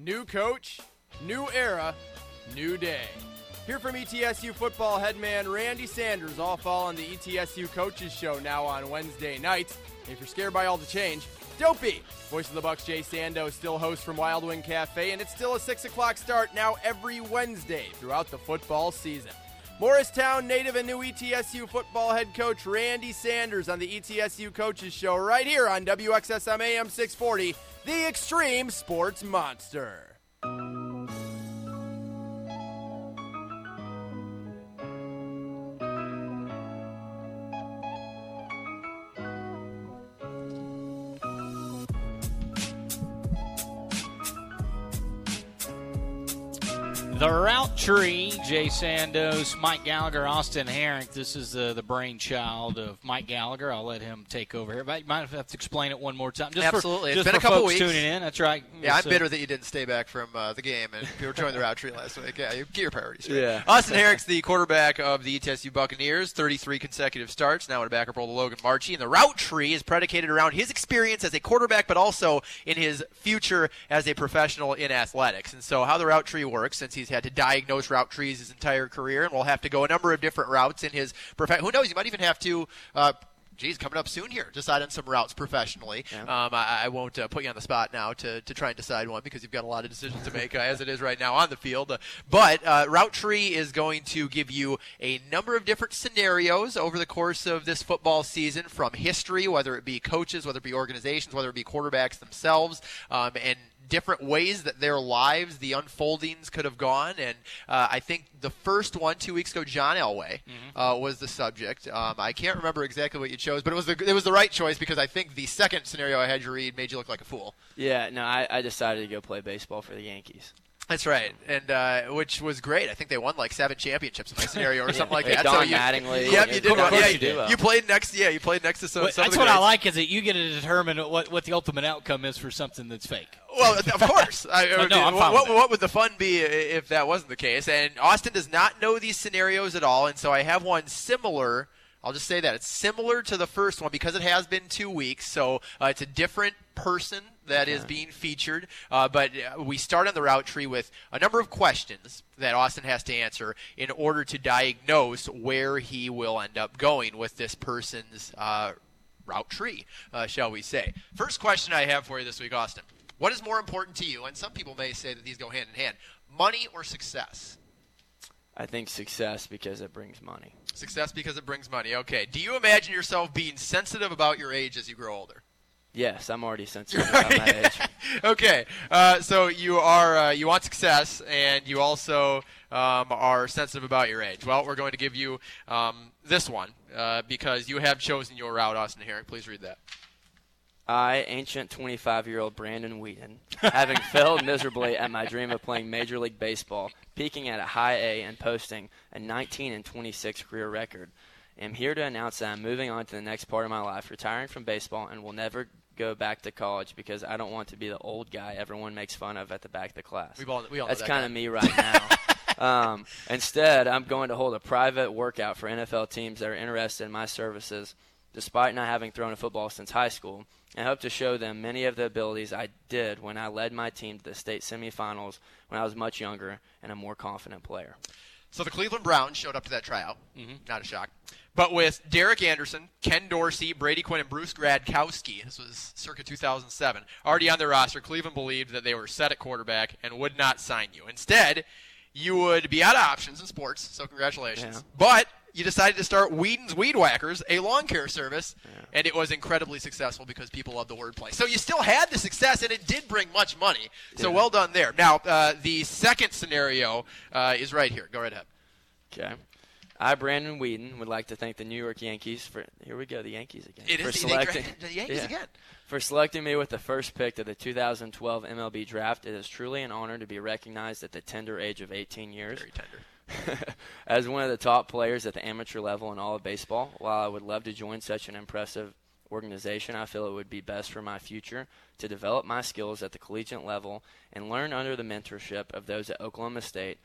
New coach, new era, new day. Here from ETSU football headman Randy Sanders, all fall on the ETSU Coaches Show now on Wednesday nights. If you're scared by all the change, don't be. Voice of the Bucks, Jay Sando, still hosts from Wild Wing Cafe, and it's still a 6 o'clock start now every Wednesday throughout the football season. Morristown native and new ETSU football head coach Randy Sanders on the ETSU Coaches Show right here on WXSM AM 640, the Extreme Sports Monster. The route tree, Jay Sandos, Mike Gallagher, Austin Herink. This is the, the brainchild of Mike Gallagher. I'll let him take over here. But you might have to explain it one more time. Just Absolutely. For, it's just been for a couple folks weeks. tuning in. That's right. Yeah, I'm It's, bitter that you didn't stay back from uh, the game and you were joining the route tree last week. Yeah, you get your priorities straight. Yeah. Austin Herink's the quarterback of the ETSU Buccaneers, 33 consecutive starts, now in a backup role to Logan Marchi. And the route tree is predicated around his experience as a quarterback, but also in his future as a professional in athletics. And so, how the route tree works, since he's had to diagnose route trees his entire career, and will have to go a number of different routes in his prof- Who knows? He might even have to. Uh, Geez, coming up soon here. Decide on some routes professionally. Um, I, I won't uh, put you on the spot now to, to try and decide one because you've got a lot of decisions to make uh, as it is right now on the field. Uh, but uh, Route Tree is going to give you a number of different scenarios over the course of this football season from history, whether it be coaches, whether it be organizations, whether it be quarterbacks themselves, um, and different ways that their lives, the unfoldings could have gone. And uh, I think the first one two weeks ago, John Elway uh, was the subject. Um, I can't remember exactly what you chose, but it was the it was the right choice because I think the second scenario I had you read made you look like a fool. Yeah, no, I, I decided to go play baseball for the Yankees. That's right, and uh, which was great. I think they won like seven championships in my scenario or something like Like that. Don so you, Mattingly. Yep, Yeah, you of did. course yeah, you do. you played next. Yeah, you played next to some. Well, some of that's the what I like is that you get to determine what, what the ultimate outcome is for something that's fake. Well, of course. I, No, no, I'm fine what, with what would the fun be if that wasn't the case? And Austin does not know these scenarios at all, and so I have one similar I'll just say that it's similar to the first one because it has been two weeks. So uh, it's a different person that is Okay. being featured. Uh, but uh, we start on the route tree with a number of questions that Austin has to answer in order to diagnose where he will end up going with this person's uh, route tree, uh, shall we say. First question I have for you this week, Austin. What is more important to you? And some people may say that these go hand in hand money or success? I think success because it brings money. Success because it brings money. Okay. Do you imagine yourself being sensitive about your age as you grow older? Yes, I'm already sensitive about my age. okay, uh, so you are uh, you want success, and you also um, are sensitive about your age. Well, we're going to give you um, this one uh, because you have chosen your route, Austin Herink. Please read that. I, ancient 25 year old Brandon Weeden, having failed miserably at my dream of playing Major League Baseball, peaking at a high A and posting a 19 and 26 career record, am here to announce that I'm moving on to the next part of my life, retiring from baseball, and will never go back to college because I don't want to be the old guy everyone makes fun of at the back of the class. We've all- we all That's that kind of me right now. um, instead, I'm going to hold a private workout for NFL teams that are interested in my services, despite not having thrown a football since high school, and hope to show them many of the abilities I did when I led my team to the state semifinals when I was much younger and a more confident player. So the Cleveland Browns showed up to that tryout. Not a shock. But with Derek Anderson, Ken Dorsey, Brady Quinn, and Bruce Gradkowski, this was circa 2007, already on their roster, Cleveland believed that they were set at quarterback and would not sign you. Instead, you would be out of options in sports, so congratulations. Yeah. But you decided to start Weeden's Weed Whackers, a lawn care service, and it was incredibly successful because people love the wordplay. So you still had the success, and it did bring much money. So Yeah. well done there. Now, uh, the second scenario uh, is right here. Go right ahead. Okay. I, Brandon Weeden, would like to thank the New York Yankees for here we go, the Yankees again. It for is selecting the Yankees again. For selecting me with the first pick of the 2012 MLB draft, it is truly an honor to be recognized at the tender age of 18 years. Very tender. As one of the top players at the amateur level in all of baseball, while I would love to join such an impressive organization, I feel it would be best for my future to develop my skills at the collegiate level and learn under the mentorship of those at Oklahoma State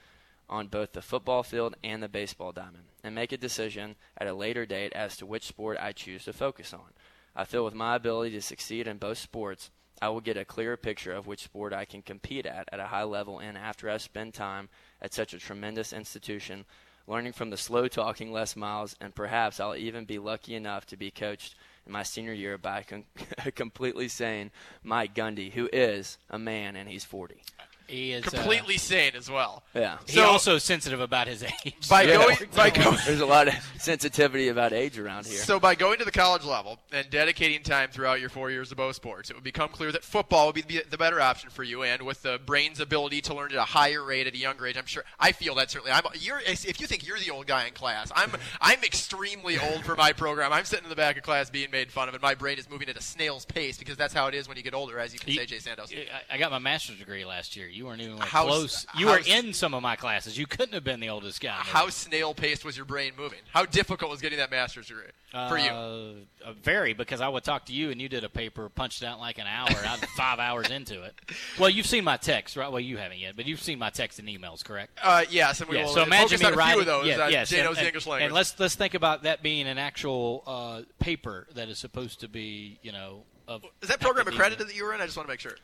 on both the football field and the baseball diamond, and make a decision at a later date as to which sport I choose to focus on. I feel with my ability to succeed in both sports, I will get a clearer picture of which sport I can compete at at a high level and after I spend time at such a tremendous institution, learning from the slow talking Les Miles, and perhaps I'll even be lucky enough to be coached in my senior year by a, com- a completely sane Mike Gundy, who is a man and he's 40. He is uh, Completely sane as well. Yeah. He's also sensitive about his age. By Yeah. going, by going, There's a lot of sensitivity about age around here. So by going to the college level and dedicating time throughout your four years of both sports, it would become clear that football would be the the better option for you. And with the brain's ability to learn at a higher rate at a younger age, I'm sure I feel that certainly. I'm you're if you think you're the old guy in class, I'm I'm extremely old for my program. I'm sitting in the back of class being made fun of, and my brain is moving at a snail's pace because that's how it is when you get older, as you can say, Jay Sandos. I- I got my master's degree last year. You weren't even like How- close. You how- were in some of my classes. You couldn't have been the oldest guy. How snail paced was your brain moving? How difficult was getting that master's degree for you? Uh, uh, very, because I would talk to you and you did a paper, punched out like an hour. and I'm five hours into it. Well, you've seen my text, right? Well, you haven't yet, but you've seen my text and emails, correct? Uh, yes, and we yeah, will so imagine me on a few writing of those yeah, on yes, and, the and- English language. And let's let's think about that being an actual uh, paper that is supposed to be, you know, of Is that program academia. accredited that you were in? I just want to make sure.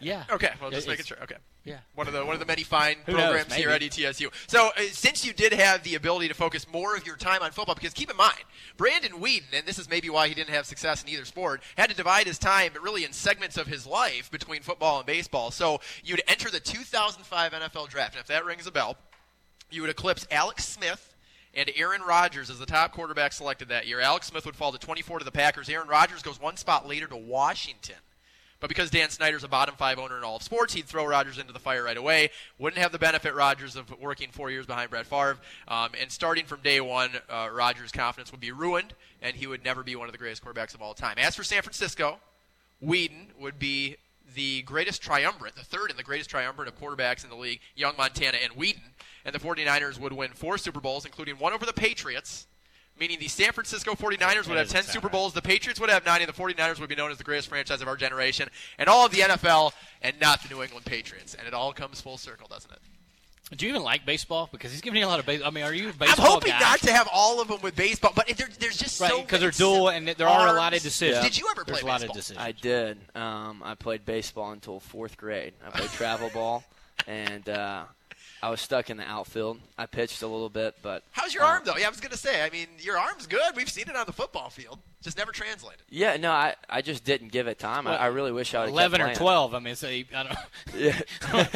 Yeah. Okay. Well, just making sure. Okay. yeah. One of the one of the many fine Who knows? programs here at ETSU. So uh, since you did have the ability to focus more of your time on football, because keep in mind, Brandon Weeden, and this is maybe why he didn't have success in either sport, had to divide his time, but really in segments of his life between football and baseball. So you'd enter the 2005 NFL draft, and if that rings a bell, you would eclipse Alex Smith and Aaron Rodgers is the top quarterback selected that year. Alex Smith would fall to 24 to the Packers. Aaron Rodgers goes one spot later to Washington. But because Dan Snyder's a bottom five owner in all of sports, he'd throw Rodgers into the fire right away. Wouldn't have the benefit, Rodgers, of working four years behind Brett Favre. Um, and starting from day one, uh, Rodgers' confidence would be ruined, and he would never be one of the greatest quarterbacks of all time. As for San Francisco, Weeden would be the greatest triumvirate, the third and the greatest triumvirate of quarterbacks in the league, Young Montana and Weeden. And the 49ers would win four Super Bowls, including one over the Patriots, meaning the San Francisco 49ers would have 10 Super. Bowls, the Patriots would have nine, and the 49ers would be known as the greatest franchise of our generation, and all of the NFL, and not the New England Patriots. And it all comes full circle, doesn't it? Do you even like baseball? Because he's giving you a lot of baseball. I mean, are you a I'm hoping guy? not to have all of them with baseball, but there, there's just Right, so because they're dual and there are a lot of arms. decisions. Did you ever play There's a lot of baseball? decisions. I did. Um, I played baseball until fourth grade. I played travel ball, and uh, I was stuck in the outfield. I pitched a little bit, but How's your uh, arm though? Yeah, I was gonna say. I mean, your arm's good. We've seen it on the football field. Just never translated. Yeah, no, I, I just didn't give it time. I, Well, I really wish I would. Eleven or twelve. I mean, so you, I don't. Yeah.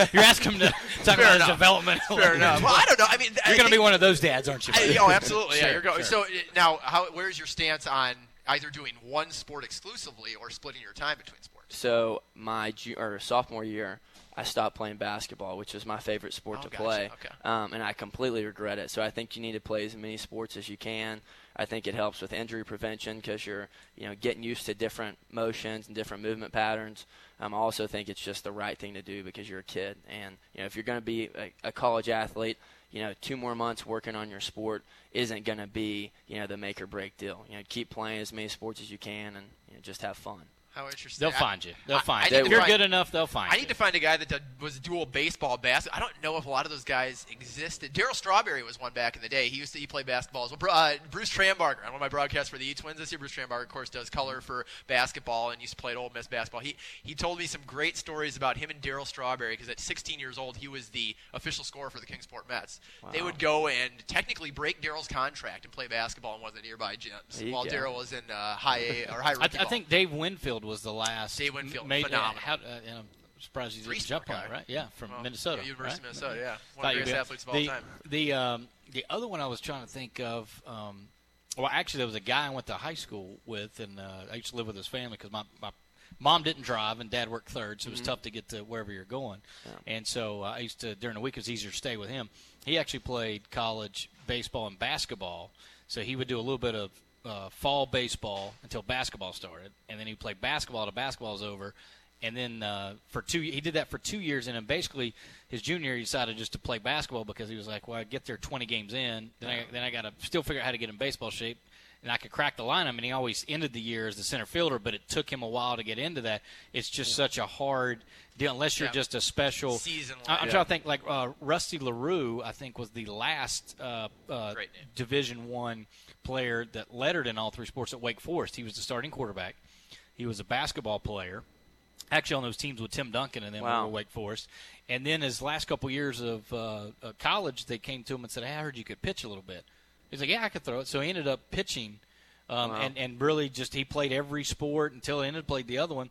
You're asking him to talk Fair about enough. development. Fair enough. Well, I don't know. I mean, you're going to be one of those dads, aren't you? I- oh, absolutely. yeah, you're going. sure. So now, how? Where's your stance on either doing one sport exclusively or splitting your time between sports? So my ju- or sophomore year, I stopped playing basketball, which was my favorite sport Oh, to gotcha. play, Okay. um, and I completely regret it. So I think you need to play as many sports as you can. I think it helps with injury prevention because you're you know getting used to different motions and different movement patterns. Um, I also think it's just the right thing to do because you're a kid, and you know if you're going to be a, a college athlete, you know two more months working on your sport isn't going to be you know the make or break deal. You know keep playing as many sports as you can and you know, just have fun. How interesting. They'll I- find you. They'll find I you. If you're find- good enough, they'll find you. I you. need to find a guy that did, was dual baseball basketball. I don't know if a lot of those guys existed. Daryl Strawberry was one back in the day. He used to he played basketball as well. Uh, Bruce Trambarger, on one of my broadcasts for the E Twins this year. Bruce Trambarger, of course, does color for basketball and used to play at Ole Miss basketball. He he told me some great stories about him and Daryl Strawberry because at 16 years old he was the official scorer for the Kingsport Mets. They would go and technically break Daryl's contract and play basketball in one of the nearby gyms while. Daryl was in uh, high A or high I, rookie I think Dave Winfield was the last. Dave Winfield, made, phenomenal. How, uh, and I'm surprised he didn't jump on it, right? Yeah, from Well, Minnesota. yeah, University of right? Minnesota, yeah. One of the greatest athletes of all the, time. The um, the other one I was trying to think of. Um, well, actually, there was a guy I went to high school with, and uh, I used to live with his family because my, my mom didn't drive and dad worked third, so it was Mhm. tough to get to wherever you're going. And so uh, I used to during the week it was easier to stay with him. He actually played college baseball and basketball, so he would do a little bit of uh, fall baseball until basketball started, and then he played basketball till basketball was over. And then uh, for two, he did that for two years, and then basically his junior year he decided just to play basketball because he was like, "Well, I get there 20 games in, then I then I got to still figure out how to get in baseball shape." And I could crack the lineup. And he always ended the year as the center fielder, but it took him a while to get into that. It's just such a hard deal unless you're Yeah. just a special Season I- I'm long. trying to think like uh, Rusty Larue. I think was the last uh, uh, Division One player that lettered in all three sports at Wake Forest. He was the starting quarterback. He was a basketball player. Actually, on those teams with Tim Duncan and then Wow. were Wake Forest. And then his last couple years of uh, college, they came to him and said, hey, "I heard you could pitch a little bit." He's like, "Yeah, I could throw it." So he ended up pitching, um, Wow. and and really just he played every sport until he ended up played the other one,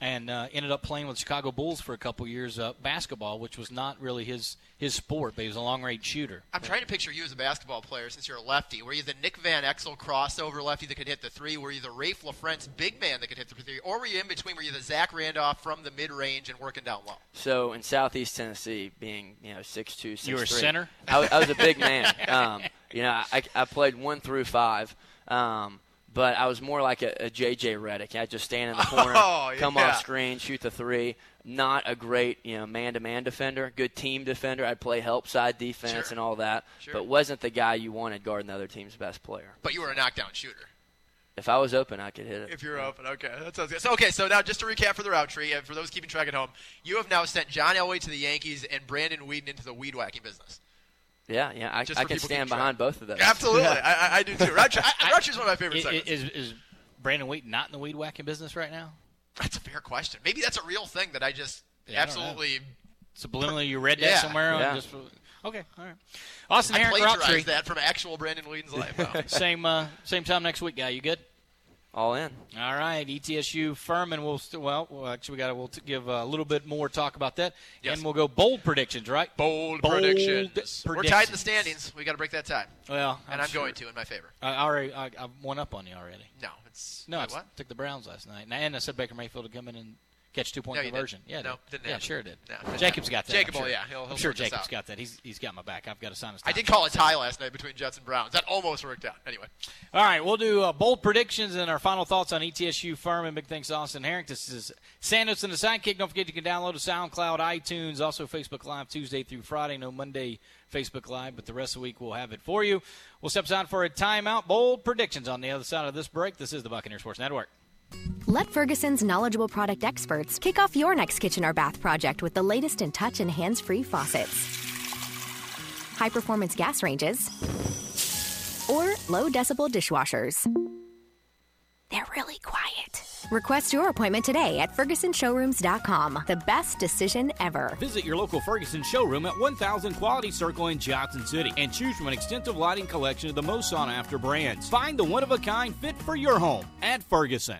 and uh, ended up playing with Chicago Bulls for a couple years uh, basketball, which was not really his his sport, but he was a long range shooter. I'm trying to picture you as a basketball player since you're a lefty. Were you the Nick Van Exel crossover lefty that could hit the three? Were you the Raef LaFrentz big man that could hit the three? Or were you in between? Were you the Zach Randolph from the mid range and working down low? So in Southeast Tennessee, being you know six two, six You were a center? I, was- I was a big man. Um, you know, I, I played one through five, um, but I was more like a, a JJ Redick. I just stand in the corner, Oh, come yeah. off screen, shoot the three. Not a great you know man to man defender, good team defender. I'd play help side defense Sure. and all that, Sure. but wasn't the guy you wanted guarding the other team's best player. But you were a knockdown shooter. If I was open, I could hit it. If you're open, okay, that sounds good. So, okay, so now just to recap for the route tree, and for those keeping track at home, you have now sent John Elway to the Yankees and Brandon Weeden into the weed whacking business. Yeah, yeah, I, Just I can stand behind both of those. Absolutely, Yeah. I, I, I do too. Route tree, I, route is one of my favorite Is, segments. is, is Brandon Wheat not in the weed whacking business right now? That's a fair question. Maybe that's a real thing that I just Yeah, I don't absolutely. Subliminally, you read that Yeah. somewhere. Yeah. Just, okay, all right. Austin I Herink plagiarized Rocktree. that from actual Brandon Weeden's life. Wow. same uh, same time next week, guy. You good? All in. All right, ETSU Furman. We'll st- well, well, actually, we got to we'll t- give a little bit more talk about that, Yes. and we'll go bold predictions, right? Bold, Bold predictions. We're tied in the standings. We got to break that tie. Well, and I'm, sure- going to in my favor. I already I, I won up on you already. No, it's No, Wait, it's, what? took the Browns last night, and, and I said Baker Mayfield to come in and catch two point No, conversion. didn't. Yeah, No, did. didn't yeah, sure did. No, Jacob's got that. Jacob sure. yeah, he'll- he'll I'm sure Jacob's got that. He's he's got my back. I've got to sign. I did call a tie last night between Jets and Browns. That almost worked out. Anyway. All right, we'll do uh, bold predictions and our final thoughts on ETSU Furman. Big thanks to Austin Herink. This is Sandos and the Sidekick. Don't forget you can download a SoundCloud, iTunes, also Facebook Live Tuesday through Friday. No Monday Facebook Live, but the rest of the week we'll have it for you. We'll step aside for a timeout. Bold predictions on the other side of this break. This is the Buccaneer Sports Network. Let Ferguson's knowledgeable product experts kick off your next kitchen or bath project with the latest in touch and hands free faucets. high performance gas ranges, or low decibel dishwashers. They're really quiet. Request your appointment today at FergusonShowrooms.com. The best decision ever. Visit your local Ferguson showroom at 1000 Quality Circle in Johnson City and choose from an extensive lighting collection of the most sought after brands. Find the one of a kind fit for your home at Ferguson.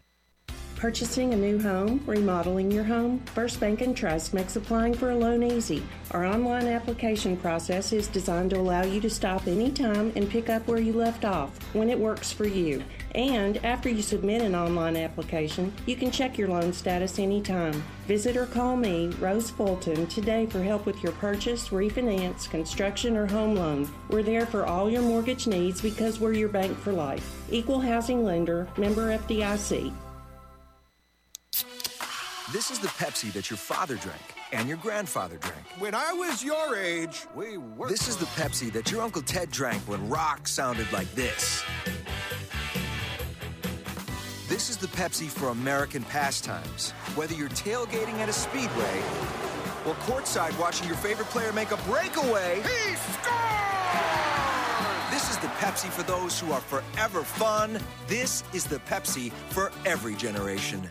Purchasing a new home, remodeling your home, First Bank and Trust makes applying for a loan easy. Our online application process is designed to allow you to stop anytime and pick up where you left off when it works for you. And after you submit an online application, you can check your loan status anytime. Visit or call me, Rose Fulton, today for help with your purchase, refinance, construction, or home loan. We're there for all your mortgage needs because we're your bank for life. Equal housing lender, member FDIC. This is the Pepsi that your father drank and your grandfather drank. When I was your age, we were. This is the Pepsi that your Uncle Ted drank when rock sounded like this. This is the Pepsi for American pastimes. Whether you're tailgating at a speedway or courtside watching your favorite player make a breakaway, he scores! This is the Pepsi for those who are forever fun. This is the Pepsi for every generation.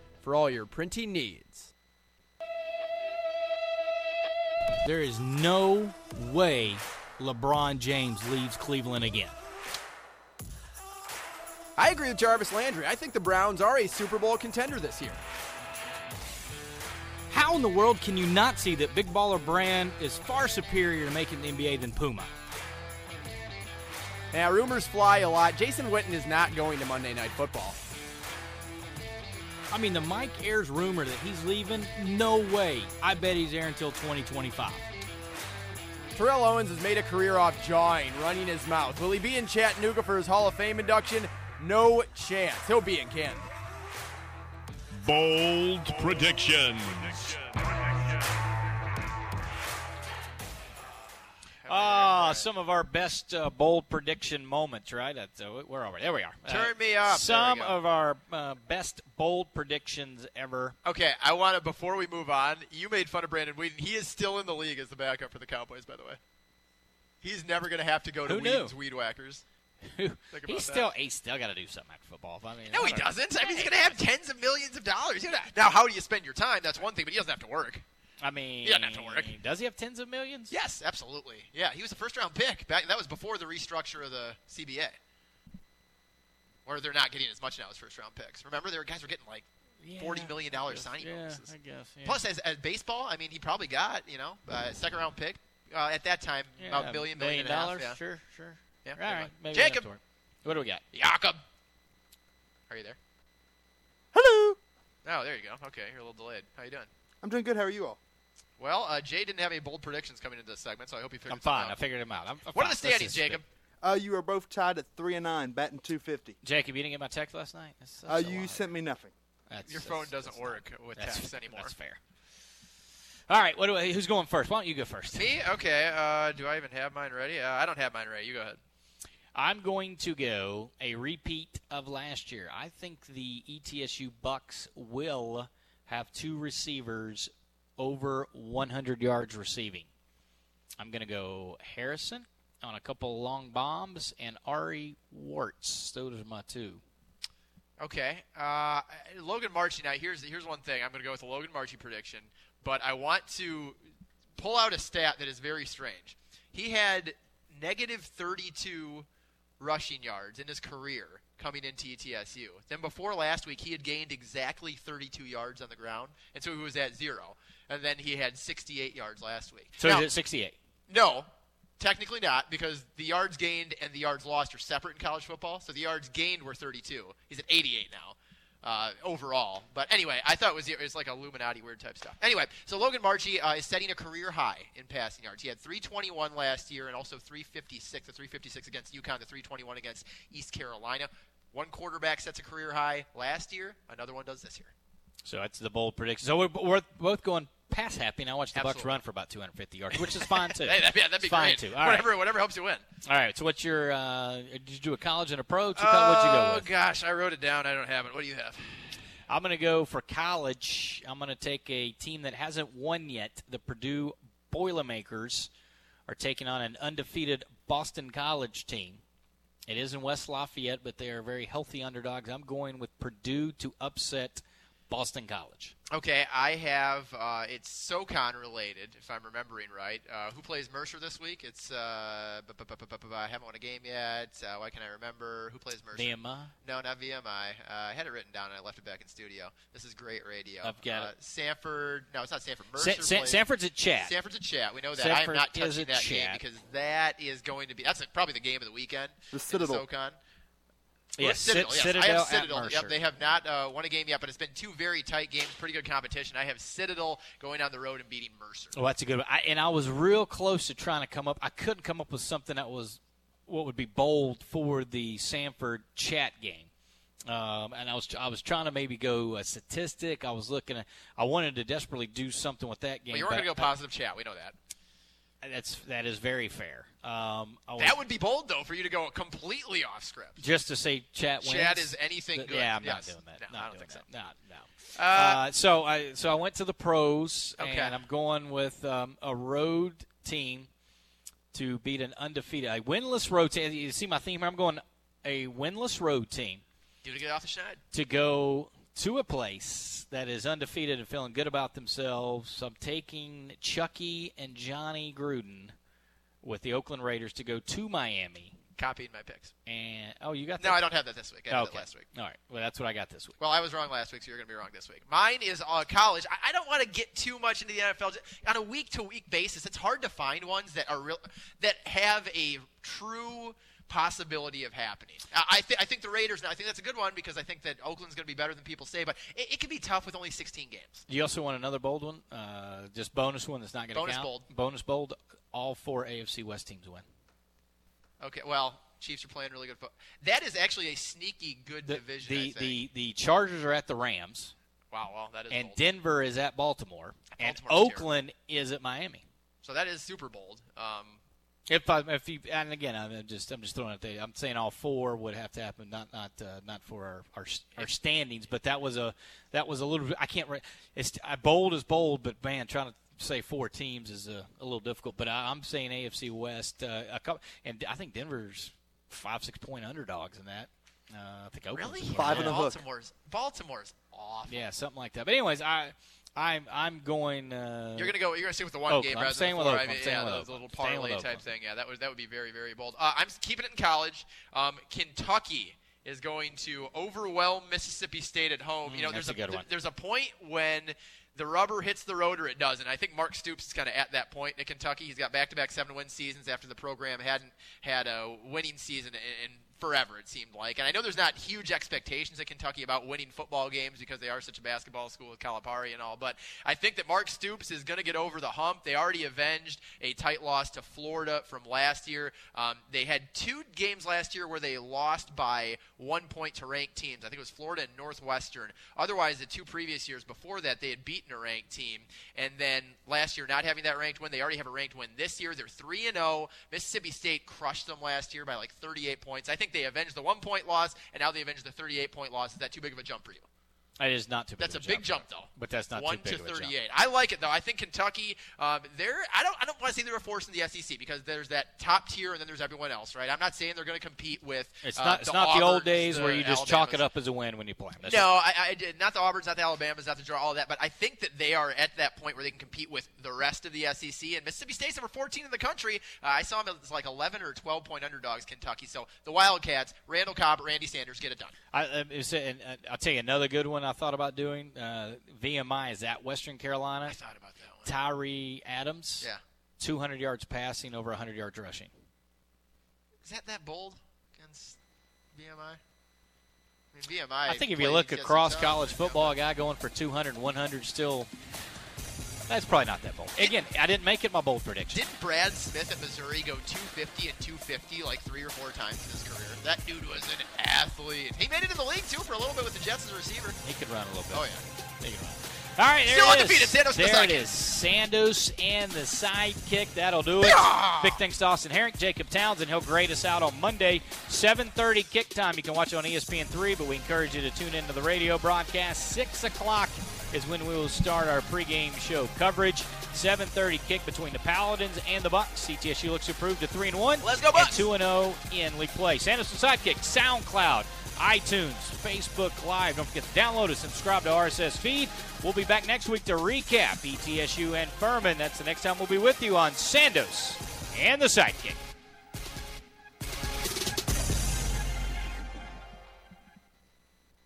for all your printing needs. There is no way LeBron James leaves Cleveland again. I agree with Jarvis Landry. I think the Browns are a Super Bowl contender this year. How in the world can you not see that Big Baller Brand is far superior to making the NBA than Puma? Now, rumors fly a lot. Jason Witten is not going to Monday Night Football. I mean, the Mike Ayers rumor that he's leaving, no way. I bet he's there until 2025. Terrell Owens has made a career off jawing, running his mouth. Will he be in Chattanooga for his Hall of Fame induction? No chance. He'll be in Canton. Bold predictions. Ah, some of our best uh, bold prediction moments, right? That's, uh, we're over. There we are. Turn Uh, me up. Some we of our uh, best bold predictions ever. Okay, I want to before we move on. You made fun of Brandon Weeden. He is still in the league as the backup for the Cowboys, by the way. He's never going to have to go to Who knew? Weeden's Weed Whackers. He's that. still he's still got to do something after football. I mean, No, I he doesn't. I mean, he's going to have tens of millions of dollars. Now, how do you spend your time? That's one thing, but he doesn't have to work. I mean, He doesn't have to work. Does he have tens of millions? Yes, absolutely. Yeah, he was a first round pick. Back that was before the restructure of the CBA. Or they're not getting as much now as first round picks. Remember, there were guys were getting like forty million dollars signing yeah, bonuses. I guess. Yeah. Plus, as, as baseball, I mean, he probably got you know uh, second round pick uh, at that time about a million, million million and a half, dollars. yeah. Sure, sure. Yeah, All pretty right, much. maybe Jacob. What do we got? Jacob, are you there? Hello. Oh, there you go. Okay, you're a little delayed. How you doing? I'm doing good. How are you all? Well, uh, Jay didn't have any bold predictions coming into this segment, so I hope you figured out. I'm fine. out. I figured him out. I'm, I'm what fine. are the standings, is Jacob? Uh, you are both tied at three and nine, batting 250. Jacob, you didn't get my text last night. That's such Uh, you lie. sent me nothing. That's, Your phone doesn't work not- with that's- text anymore. That's fair. All right, what do I, who's going first? Why don't you go first? Me? Okay. Uh, do I even have mine ready? Uh, I don't have mine ready. You go ahead. I'm going to go a repeat of last year. I think the ETSU Bucks will have two receivers over 100 yards receiving. I'm going to go Harrison on a couple long bombs and Ari Werts. Those are my two. Okay. Uh, Logan Marchi. Now, here's here's one thing. I'm going to go with a Logan Marchi prediction, but I want to pull out a stat that is very strange. He had negative 32 rushing yards in his career coming into ETSU. Then before last week, he had gained exactly 32 yards on the ground, and so he was at zero. And then he had 68 yards last week. So Now- he's at 68. no, technically not, because the yards gained and the yards lost are separate in college football. So the yards gained were 32. He's at 88 now. Uh, overall, but anyway, I thought it was it was like Illuminati weird type stuff. Anyway, so Logan Marchi uh, is setting a career high in passing yards. He had 321 last year and also 356. The 356 against UConn, the 321 against East Carolina. One quarterback sets a career high last year. Another one does this year. So that's the bold prediction. So we're, we're both going pass happy. Now watch the Bucks run for about 250 yards, which is fine too. Hey, that'd, be- that'd be fine great. too. All right. whatever, whatever helps you win. All right. So what's your? Uh, did you do a college and a pro? What'd you, go Oh gosh, I wrote it down. I don't have it. What do you have? I'm going to go for college. I'm going to take a team that hasn't won yet. The Purdue Boilermakers are taking on an undefeated Boston College team. It is in West Lafayette, but they are very healthy underdogs. I'm going with Purdue to upset Boston College. Okay, I have. Uh, it's SoCon related, if I'm remembering right. Uh, who plays Mercer this week? It's. Uh, bu- bu- bu- I haven't won a game yet. Uh, why can I remember? Who plays Mercer? VMI? No, not VMI. Uh, I had it written down and I left it back in studio. This is great radio. I've got uh, it. Samford. No, it's not Samford. Mercer. Sa- plays- Samford's at Chat. Samford's at Chat. We know that. Samford I am not touching at that game Chat. because that is going to be. That's probably the game of the weekend. The in Citadel. SoCon. Yeah, Well, Citadel, yes. Citadel I have at Citadel. Mercer. Yep, they have not uh, won a game yet, but it's been two very tight games, pretty good competition. I have Citadel going down the road and beating Mercer. Oh, that's a good one. I, and I was real close to trying to come up. I couldn't come up with something that was what would be bold for the Samford chat game. Um, and I was I was trying to maybe go a statistic. I was looking at. I wanted to desperately do something with that game. Well, you weren't going to go positive chat. We know that. That's that is very fair. Um, was- That would be bold, though, for you to go completely off script. just to say chat wins. Chat is anything Th- good. Yeah, I'm Yes. not doing that. No, not I don't doing think that. Not, no. Uh, Uh, so I so I went to the pros, Okay. and I'm going with um, a road team to beat an undefeated, a winless road team. You see my theme here? I'm going a winless road team Do you want to get off the schneid. to go to a place that is undefeated and feeling good about themselves. I'm taking Chucky and Johnny Gruden with the Oakland Raiders to go to Miami. Copied my picks. And oh, you got No. I don't have that this week. I had okay. that last week. All right. Well, that's what I got this week. Well, I was wrong last week, so you're going to be wrong this week. Mine is uh, college. I, I don't want to get too much into the NFL on a week to week basis. It's hard to find ones that are real that have a true possibility of happening. I, I, th- I think the Raiders. Now, I think that's a good one because I think that Oakland's going to be better than people say, but it, it can be tough with only 16 games. You also want another bold one? Uh, just bonus one that's not going to Bonus count. bold. Bonus bold. All four AFC West teams win. Okay, well, Chiefs are playing really good football. That is actually a sneaky good The division. The, the the Chargers are at the Rams, wow, well, that is and bold. Denver is at Baltimore, and Oakland is at Miami. so that is super bold. Um, If I, if you and again I'm just I'm just throwing it there. I'm saying all four would have to happen, not not uh, not for our, our our standings, but that was a that was a little. I can't. re- It's uh, bold is bold, but man, trying to say four teams is a, a little difficult. But I, I'm saying AFC West, uh, a couple, and I think Denver's five six point underdogs in that. Uh, I think Oakland's really? in Five that. and a hook. Baltimore's Baltimore's awful. Yeah, something like that. But anyways, I I'm I'm going. Uh, You're gonna go. You're gonna stay with the one Oakland. game I'm rather than the four. I I'm mean, yeah, with the, little parlay type Oakland. thing. Yeah, that would that would be very very bold. Uh, I'm keeping it in college. Um, Kentucky is going to overwhelm Mississippi State at home. you know, Mm, there's a good one. there's a point when the rubber hits the road or it doesn't. I think Mark Stoops is kind of at that point in Kentucky. He's got back-to-back seven-win seasons after the program hadn't had a winning season in, in forever. It seemed like, and I know there's not huge expectations at Kentucky about winning football games because they are such a basketball school with Calipari and all. But I think that Mark Stoops is going to get over the hump. They already avenged a tight loss to Florida from last year. Um, they had two games last year where they lost by one point to ranked teams. I think it was Florida and Northwestern. Otherwise, the two previous years before that, they had beaten a ranked team. And then last year, not having that ranked win, they already have a ranked win this year. They're three and zero. Mississippi State crushed them last year by like 38 points. I think they avenged the one point loss, and now they avenged the 38 point loss. Is that too big of a jump for you? It is not too big. That's a, big jump, though. But that's not one too big to of a jump. 38. I like it though. I think Kentucky, um, they're. I don't. I don't want to say they're a force in the SEC because there's that top tier and then there's everyone else, right? I'm not saying they're going to compete with. It's uh, not. It's the not the old days the where you just chalk it up as a win when you play them. That's no, I, I did not the Auburns, not the Alabamas, not the draw, all that. But I think that they are at that point where they can compete with the rest of the SEC. And Mississippi State's number 14 in the country. Uh, I saw them as like 11 or 12 point underdogs. Kentucky. So the Wildcats, Randall Cobb, Randy Sanders, get it done. I, uh, and, uh, I'll tell you another good one I thought about doing. Uh, VMI is at Western Carolina. I thought about that one. Tyrie Adams. Yeah. 200 yards passing, over 100 yards rushing. Is that that bold against VMI? I mean, VMI. I think if you look across college football, a guy going for 200 and 100 still. That's probably not that bold. Again, I didn't make it my bold prediction. Didn't Brad Smith at Missouri go 250 and 250 like three or four times in his career? That dude was an athlete. He made it in the league too for a little bit with the Jets as a receiver. He could run a little bit. Oh yeah. He can run. All right, there Still it is. undefeated, Sandos and the there it sidekick. Sandos and the sidekick. That'll do it. Big thanks to Austin Herink, Jacob Townsend. He'll grade us out on Monday, 7:30 kick time. You can watch it on E ESPN3, but we encourage you to tune into the radio broadcast. Six o'clock is when we will start our pregame show coverage. 7:30 kick between the Paladins and the Bucks. ETSU looks improved to three and one. Let's go Bucks. And two and zero in league play. Sandos and sidekick. SoundCloud. iTunes, Facebook Live. Don't forget to download and subscribe to RSS feed. We'll be back next week to recap ETSU and Furman. That's the next time we'll be with you on Sandos and the Sidekick.